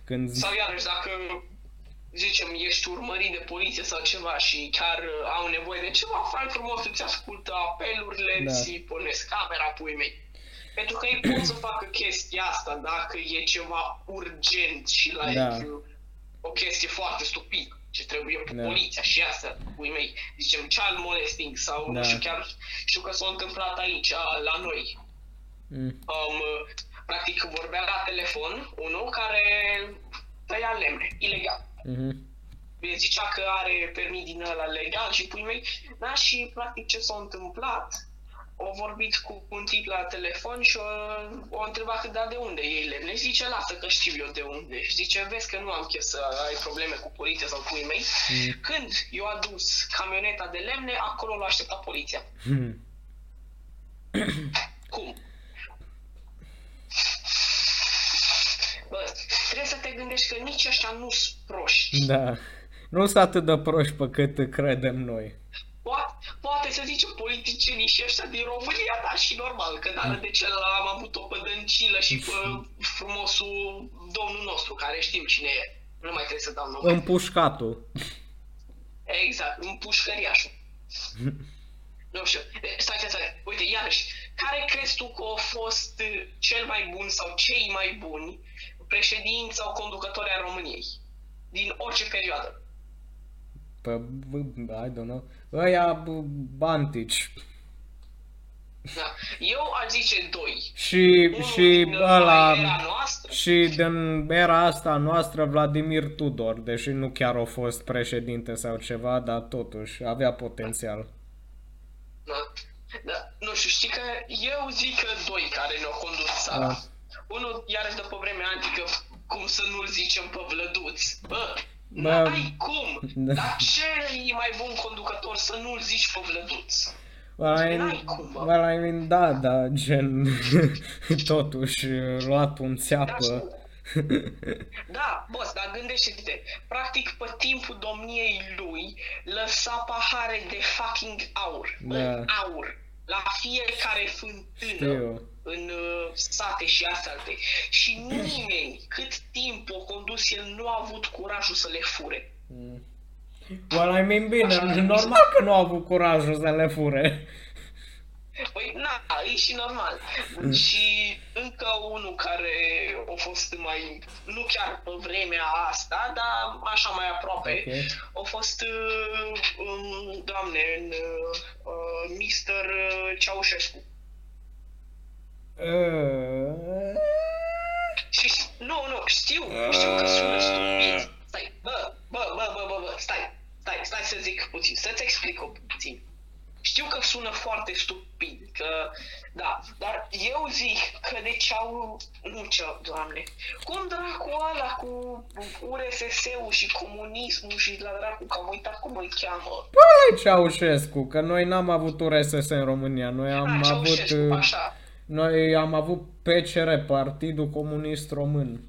Când zi- Sau iarăși, dacă zicem, ești urmărit de poliție sau ceva și chiar uh, au nevoie de ceva, fai frumos, îți ascultă apelurile, Da. da. ți puneți camera, pui mei. Pentru că ei pot să facă chestia asta dacă e ceva urgent și like, Da. o chestie foarte stupidă ce trebuie pe Da. poliția și asta, pui mei, zicem child molesting sau Da. nu știu, chiar știu că s-a întâmplat aici la noi. Mm, Um, practic vorbea la telefon unul care tăia lemne, ilegal. mhm. Îi zicea că are permis din ăla legal și pui mei, da, și practic ce s-a întâmplat, au vorbit cu un tip la telefon și o, o întrebat că da, de unde e lemne. Și zice, lasă că știu eu de unde. Și zice, vezi că nu am chef să ai probleme cu poliția sau pui mei. Mm. Când eu adus camioneta de lemne, acolo l-a așteptat poliția. Hmm. Cum? Bă, trebuie să te gândești că nici așa nu sunt proști. Da. Nu sunt atât de proști pe cât credem noi. Poate, poate să zicem politicienii și ăștia din România, dar și normal, că dar de ce am avut-o pe Dăncilă și pe frumosul domnul nostru, care știm cine e. Nu mai trebuie să dau nume. Împușcatul. Exact, în pușcăriașul. nu știu, E, stai, stai, stai, uite, iarăși, care crezi tu că a fost uh, cel mai bun sau cei mai buni președinți sau conducători ai României? Din orice perioadă. Pe, b- I don't know. Ăia b- bantici. Da. Eu aș zice doi. Și, Unul și din, uh, ăla... era noastră. Și din era asta noastră Vladimir Tudor, deși nu chiar a fost președinte sau ceva, dar totuși avea potențial. Da. da. Nu știu, știi că eu zic că doi care ne-au condus țara. Da. Unul, iarăși după vremea antică, cum să nu-l zicem pe Vlăduț. Bă, Bă, n-ai cum. da. Dar ce e mai bun conducător să nu-l zici pe Vlăduț? Well, I N-ai mean, cum, bă. well, I mean, da, da, gen, totuși, luat un Da, țeapă. Da, boss, dar gândește-te, practic pe timpul domniei lui lăsa pahare de fucking aur, Da. în aur, la fiecare fântână Știu. În uh, sate și asalte. Și nimeni, cât timp o condus el, nu a avut curajul să le fure. Mm. Well, I mean, bine, normal că nu au avut curajul să le fure. Păi, na, e și normal. Și încă unul care a fost mai, nu chiar pe vremea asta, dar așa mai aproape, Ok. a fost, uh, um, doamne, în uh, uh, Mr. Ceaușescu. Uh... Și, nu, nu, știu, știu că sună stupid. Stai, bă, bă, bă, bă, bă, bă, stai, stai, stai să zic puțin, să-ți explic o puțin. Știu că sună foarte stupid, că, da, dar eu zic că de ce au, nu ce, doamne, cum dracu ăla cu URSS-ul și comunismul și la dracu, că am uitat cum îl cheamă. Păi Ceaușescu, că noi n-am avut URSS în România, noi am A, avut... Uh, așa noi am avut PCR, Partidul Comunist Român.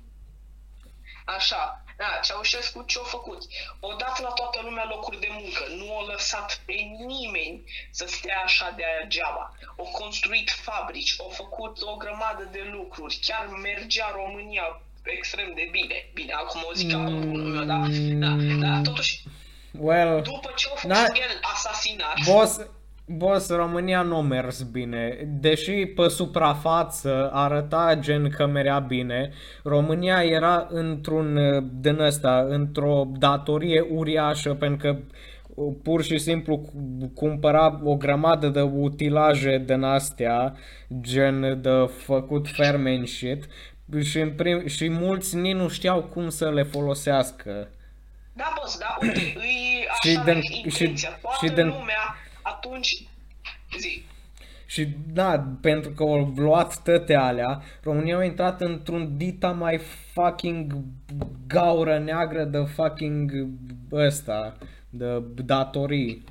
Așa, da, Ceaușescu ce-a făcut? O dat la toată lumea locuri de muncă, nu a lăsat pe nimeni să stea așa de degeaba. Au construit fabrici, au făcut o grămadă de lucruri, chiar mergea România extrem de bine. Bine, acum o zic ca Mm. bunul meu, da, da, da, totuși, Well, după ce a fost Da. el asasinat, boss, boss, România nu a mers bine. Deși pe suprafață arăta gen că merea bine, România era într-un uh, din ăsta, într-o datorie uriașă pentru că uh, pur și simplu cu- cumpăra o grămadă de utilaje din astea, gen de făcut ferme and shit, și, în prim, și mulți nici nu știau cum să le folosească. da, boss, da, uite, îi Și așa din- e intenția. și- Toată și din- lumea atunci, zi, Și da, pentru că au luat toate alea, România a intrat într-un dita mai fucking gaură neagră de fucking ăsta, de datorii.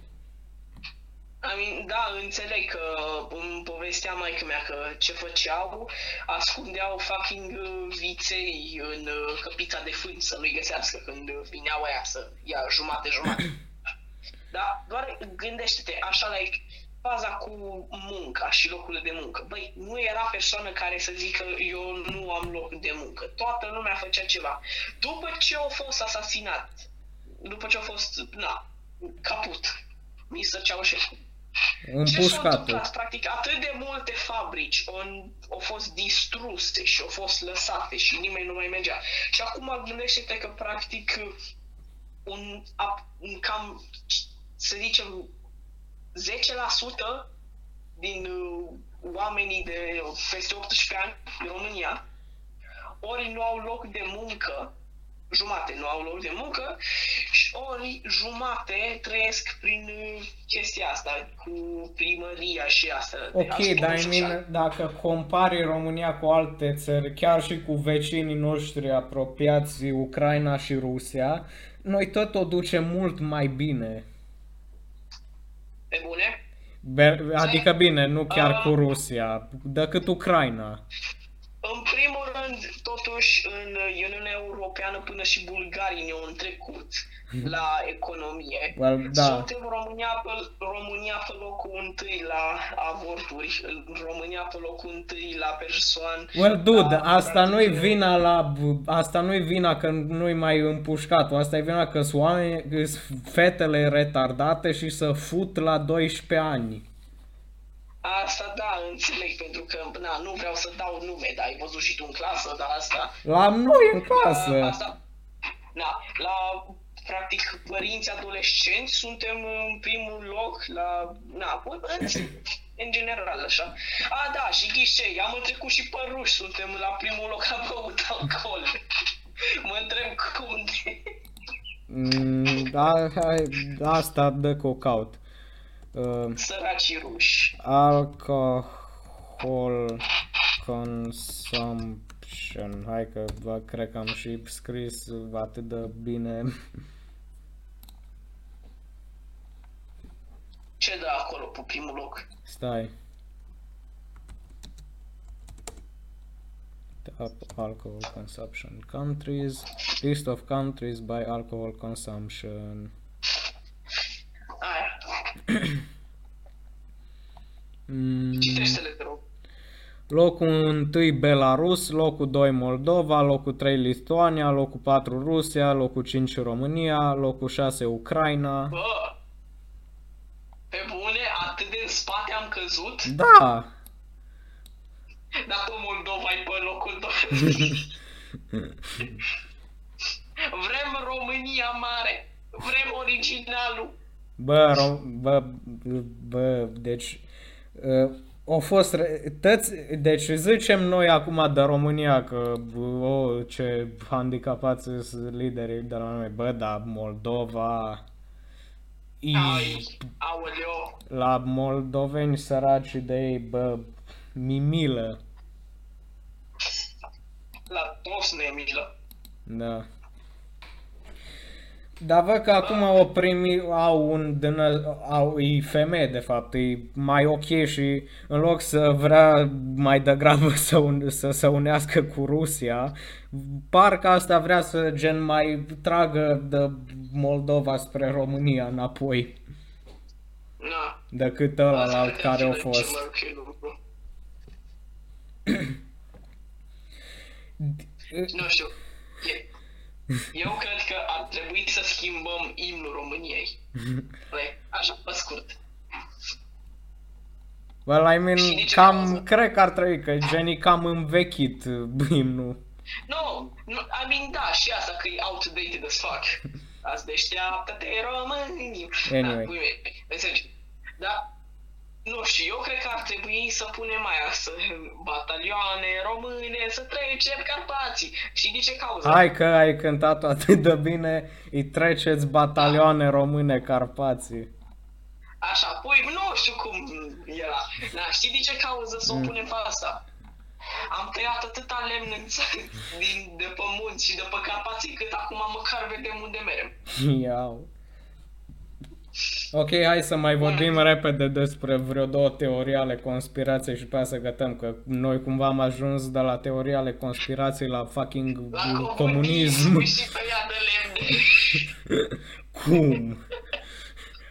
I mean, da, înțeleg că îmi povestea mai mea că ce făceau, ascundeau fucking uh, viței în uh, căpița de fân să nu-i găsească când uh, vineau aia să ia jumate-jumate. da, doar gândește-te, așa, like, faza cu munca și locurile de muncă. Băi, nu era persoană care să zică eu nu am loc de muncă. Toată lumea făcea ceva. După ce au fost asasinat, după ce au fost, na, caput, Mr. Ceaușescu, ce s-a Împușcat. întâmplat? Practic, atât de multe fabrici au, au fost distruse și au fost lăsate și nimeni nu mai mergea. Și acum gândește-te că, practic, un, ap- un cam, să zicem, 10% din uh, oamenii de peste 18 ani din România ori nu au loc de muncă, jumate nu au loc de muncă, și ori jumate trăiesc prin uh, chestia asta cu primăria și asta. de Ok, ajutor dar I social. mean, dacă compari România cu alte țări, chiar și cu vecinii noștri apropiați, Ucraina și Rusia, noi tot o ducem mult mai bine. Pe bune? Be- Adică bine, nu chiar Ah. cu Rusia, decât Ucraina. În primul rând, totuși, în Uniunea Europeană până și bulgarii ne-au întrecut la economie. Well, da. Suntem România pe, România pe locul întâi la avorturi, România pe locul întâi la persoane. Well, dude, la, asta nu-i practic, vina la... Asta nu-i vina că nu-i mai împușcat Asta e vina că sunt oameni, că sunt fetele retardate și să fut la 12 ani. Asta da, înțeleg, pentru că na, nu vreau să dau nume, dar ai văzut și tu în clasă, dar asta... La noi în La, clasă. asta, na, la practic părinți adolescenți suntem în primul loc la, na, în, în general așa. A, da, și ghișei, am trecut și pe ruși, suntem la primul loc la băut alcool. Mă întreb cum de... Mm, da, hai, asta dă cocaut. Uh, Săracii ruși. alcohol consumption. Hai că vă, cred că am și scris atât de bine. Ce dă acolo pe primul loc? Stai. Top alcohol consumption countries. List of countries by alcohol consumption. Aia, Mm, citește-le, te rog. locul 1 Belarus, locul 2 Moldova, locul 3 Lituania, locul 4 Rusia, locul 5 România, locul 6 Ucraina. Bă, pe bune, atât de în spate am căzut, Da! dacă Moldova e pe locul 2. Vrem România mare. Vrem originalul. Bă, ro- bă, bă, deci uh, au fost re- tăți, deci zicem noi acum de România că o, ce handicapați sunt liderii de la noi, bă, dar Moldova i, Ai, aoleo. la moldoveni săraci de ei, bă, mimilă. La toți ne e milă. Da. Dar văd că acum o primi, au un din, au, e femeie de fapt, e mai ok și în loc să vrea mai degrabă să, un, să se unească cu Rusia, parcă asta vrea să gen mai tragă de Moldova spre România înapoi Na. decât Asta ălalt cred care că a e cel fost. mai ok lucru. Nu știu. E- Eu cred că ar trebui să schimbăm imnul României. Like, așa, pe scurt. Well, I Și mean, nici cam, cauză. cred că ar trebui, că gen e cam învechit imnul. Nu, nu, I mean, da, și asta că e outdated as fuck. Azi deșteaptă-te români. Anyway. Da, pui mei, înțelegi? Da, nu știu, eu cred că ar trebui să punem aia, să batalioane române, să trecem Carpații. Și de ce cauză? Hai că ai cântat atât de bine, îi treceți batalioane române Carpații. Așa, păi nu știu cum era. Da, știi de ce cauză să o Mm. punem pe asta? Am tăiat atâta lemn în țară, din, de pe munți și de pe Carpații, cât acum măcar vedem unde merem. Iau. Ok, hai să mai vorbim repede despre vreo două teorii ale conspirației și pe aia să gătăm, că noi cumva am ajuns de la teorii ale conspirației la fucking La comunism. și tăiat de lemne. Cum?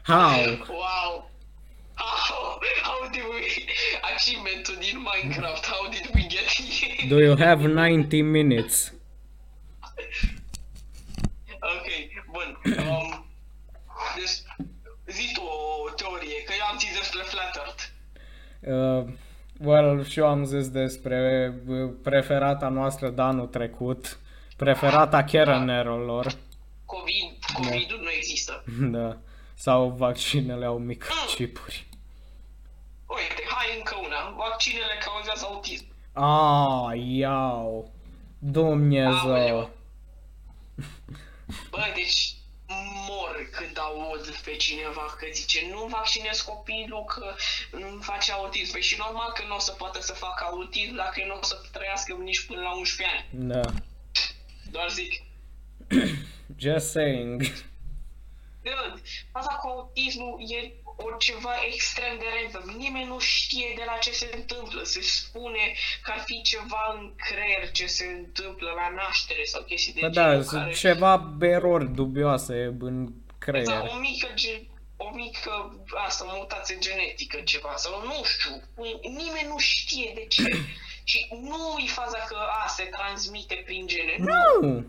How? Wow! How, how did we... Achievementul din Minecraft, how did we get here? Do you have 90 minutes? Ok, bun. Um, deci, zi tu o teorie, că eu am zis despre Flat Earth. Uh, well, și eu am zis despre uh, preferata noastră de anul trecut, preferata Kerenerelor, COVID, COVID-ul nu există. da, sau vaccinele au microchipuri. Uite, hai încă una. Vaccinele cauzează autism. Ah, iau, Dumnezeu. Aoleu. Bă, deci mor când aud pe cineva că zice nu vaccinez copilul că nu face autism. Păi și normal că nu o să poată să facă autism dacă nu o să trăiască nici până la 11 ani. Da, Doar zic. just saying. Dude, asta cu autismul e o ceva extrem de random. Nimeni nu știe de la ce se întâmplă. Se spune că ar fi ceva în creier ce se întâmplă la naștere sau chestii de Bă, genul da, sunt care... ceva erori dubioase în Da, creier. o mică, ge- o mică, asta, mutație genetică ceva, sau nu știu, nimeni nu știe de ce. Și nu e faza că a, se transmite prin gene. Nu, Nu!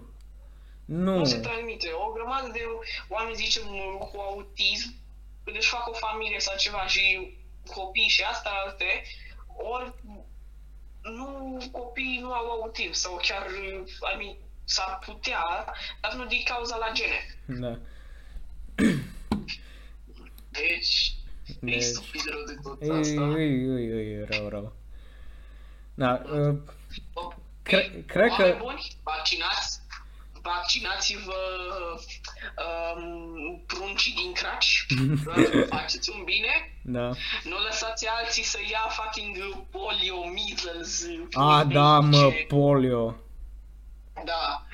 Nu! nu se transmite. O grămadă de oameni, zicem, cu autism, când își fac o familie sau ceva și copii și asta alte, ori nu, copiii nu au autism sau chiar, I mean, s-ar putea, dar nu din cauza la gene. Da. Deci, e Deci- stupid rău de tot Ei, asta. ei, ei, ei, rău, rău. Da, uh, Bă, Cre- ei, cred că- oameni Buni, vaccinați, vaccinați-vă um, pruncii din craci, faceți un bine, da. nu lăsați alții să ia fucking polio, measles, A, pui da, mă, ce- polio. Da.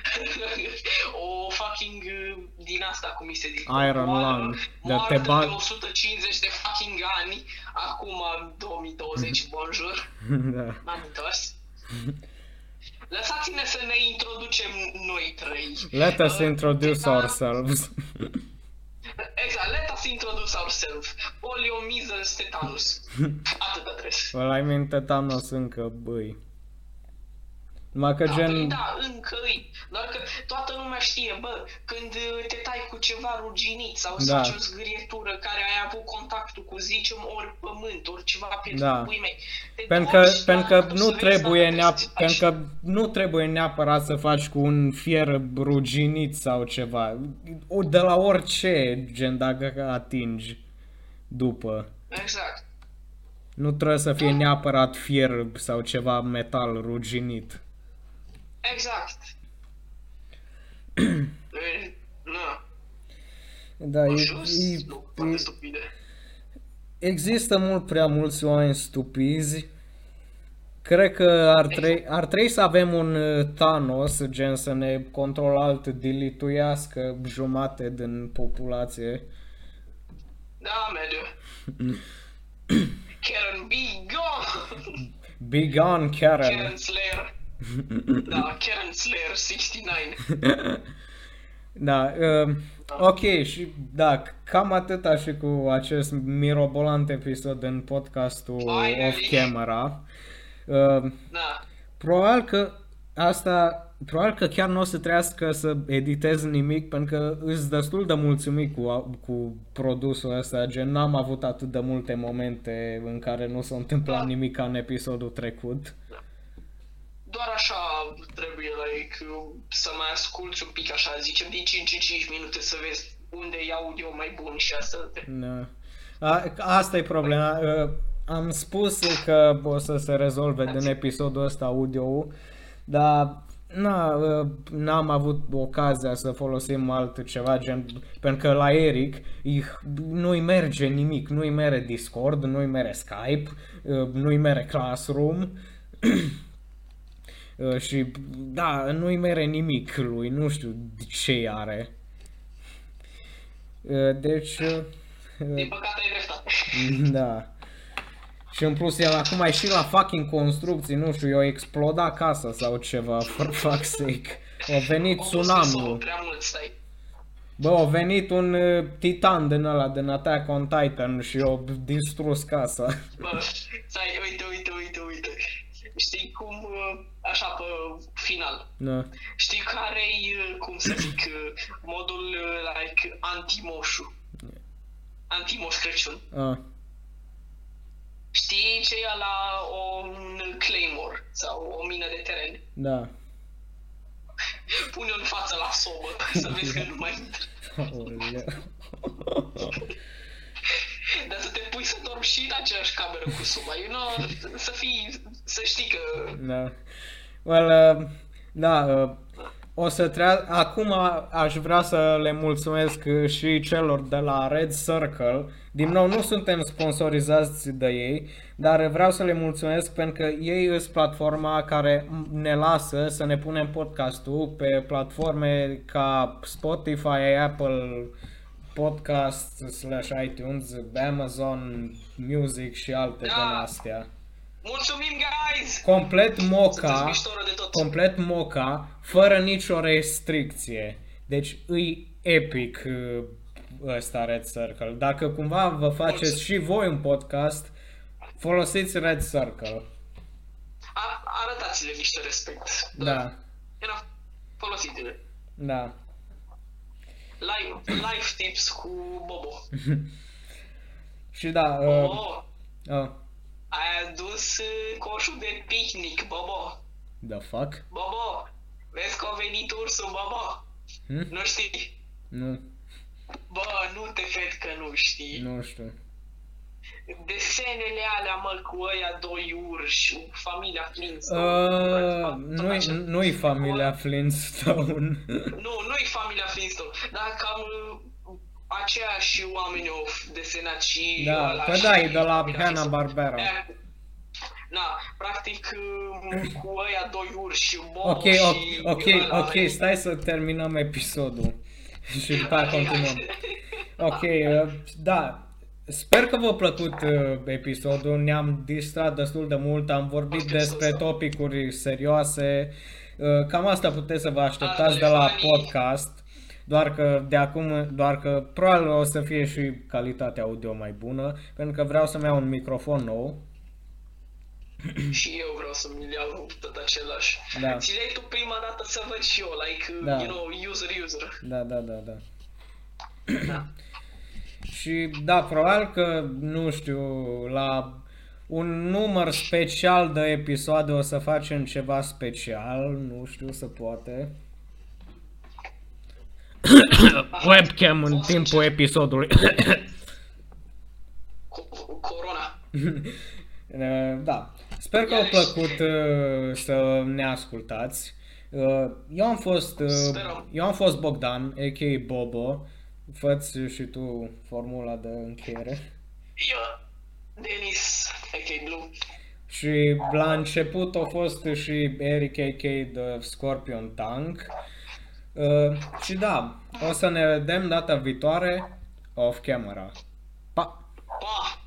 o fucking uh, din asta, cum mi se zice. Iron moară- Lung. Dar moară te de bag- 150 de fucking ani, acum 2020, bonjour. da. M-am întors. Lăsați-ne să ne introducem noi trei. Let us Uh, introduce teta- ourselves. Exact, let us introduce ourselves. Polio, measles, tetanus. Atâta trebuie. well, I mean, tetanos încă, băi. Numai că Da, păi gen... da, încă îi. Doar că toată lumea știe, bă, când uh, te tai cu ceva ruginit sau îți Da. faci o zgârietură care ai avut contactul cu, zicem, ori pământ, ori ceva pe Da. pui mei. te Pentru că, duci pentru la că capul nu să vezi trebuie dacă neap- te pentru faci. că nu trebuie neapărat să faci cu un fier ruginit sau ceva. O- De la orice, gen dacă atingi după. Exact. Nu trebuie să fie neapărat fier sau ceva metal ruginit. Exact. E, Na, Da, e, jos, e, nu, e, foarte stupide. există mult prea mulți oameni stupizi Cred că ar, tre- ar trebui să avem un uh, Thanos, gen să ne control-alt dilituiască jumate din populație. Da, merge. Karen, be gone! Be gone, Karen. Karen Slayer. Da, Karen Slayer 69. Da, uh, ok, și da, cam atâta și cu acest mirobolant episod în podcastul Finally. Off Camera. Uh, Da. probabil că asta, probabil că chiar nu o să trească să editez nimic pentru că îs destul de mulțumit cu, cu produsul ăsta, gen n-am avut atât de multe momente în care nu s-a întâmplat Da. nimic ca în episodul trecut. Doar așa trebuie, like, să mai asculti un pic așa, zicem, din 5 în 5 minute să vezi unde e audio mai bun și asta. Da. A, asta e problema. Uh, Am spus că o să se rezolve din episodul ăsta audio, dar na, uh, n-am avut ocazia să folosim altceva gen, pentru că la Eric îi- nu-i merge nimic, nu-i mere Discord, nu-i mere Skype, uh, nu-i mere Classroom. Uh, și da, nu-i mere nimic lui, nu știu ce are. Uh, Deci, uh, Din păcate ai dreptate. da. Și în plus el acum e și la fucking construcții, nu știu, i-a explodat casa sau ceva, for fuck's sake. A venit Au fost tsunami prea mult, stai. Bă, a venit un uh, titan din ăla, din Attack on Titan și a distrus casa. Bă, stai, uite, uite, uite, uite. Știi cum, uh, așa pe final, Da. știi care-i, uh, cum să zic, uh, modul, uh, like, anti-moșu? Anti-moș Crăciun. A, Știi ce e la o, un claymore sau o mină de teren? da. Pune-o în față la sobă să vezi că nu mai intră. Aoleu. Dar să te pui să dormi și în aceeași cameră cu soba. You know, să fii, să știi că... Da. Well, uh, da, uh, o să trea... Acum aș vrea să le mulțumesc uh, și celor de la Red Circle. Din nou, nu suntem sponsorizați de ei, dar vreau să le mulțumesc pentru că ei sunt platforma care ne lasă să ne punem podcastul pe platforme ca Spotify, Apple Podcast slash iTunes, Amazon Music și alte Da. din astea. Mulțumim, guys! Complet Sunteți moca, miștoră de tot. complet moca, fără nicio restricție. Deci îi epic uh, ăsta Red Circle. Dacă cumva vă faceți și voi un podcast, folosiți Red Circle. A, arătați-le niște respect. Da, Era folosite-le. da. Live, live tips cu Bobo. Și da, uh, Bobo, uh, ai adus uh, coșul de picnic, Bobo. the fuck? Bobo, vezi că a venit ursul, Bobo? Hm? Nu știi? Nu, Bă, nu te cred că nu știi. nu știu. Desenele alea, mă, cu ăia doi urși, familia Flintstone. Uh, Tot nu-i, așa. nu-i familia Flintstone. Nu, nu-i familia Flintstone, dar cam uh, aceiași oameni au desenat și da, ăla că și da, e de la familia Hanna-Barbera. Flintstone. Aia- Na, practic uh, cu ăia doi urși, Bobo Ok, și ok, ok, ăla, ok, stai să terminăm episodul și după aia continuăm. Ok, uh, da, sper că v-a plăcut uh, episodul, ne-am distrat destul de mult, am vorbit Foarte despre sus, da. topicuri serioase, uh, cam asta puteți să vă așteptați Altele de la funny. podcast, doar că de acum, doar că probabil o să fie și calitatea audio mai bună, pentru că vreau să-mi iau un microfon nou. Și eu vreau să-mi iau tot același. Da. Ți le tu prima dată să văd și eu, like, uh, Da. you know, user, user. Da, da, da, da. Da. Și da, probabil că, nu știu, la un număr special de episoade o să facem ceva special, nu știu, să poate. Webcam în timpul episodului. Co- Corona. da. Sper că a plăcut uh, să ne ascultați. Uh, eu am fost uh, Sperăm. eu am fost Bogdan, a.k.a. Bobo. Fă-ți și tu formula de încheiere. Eu, Denis, a.k.a. Blue. Și la început a fost și Eric AK The Scorpion Tank. Uh, Uh, și da, o să ne vedem data viitoare off camera. Pa! Pa!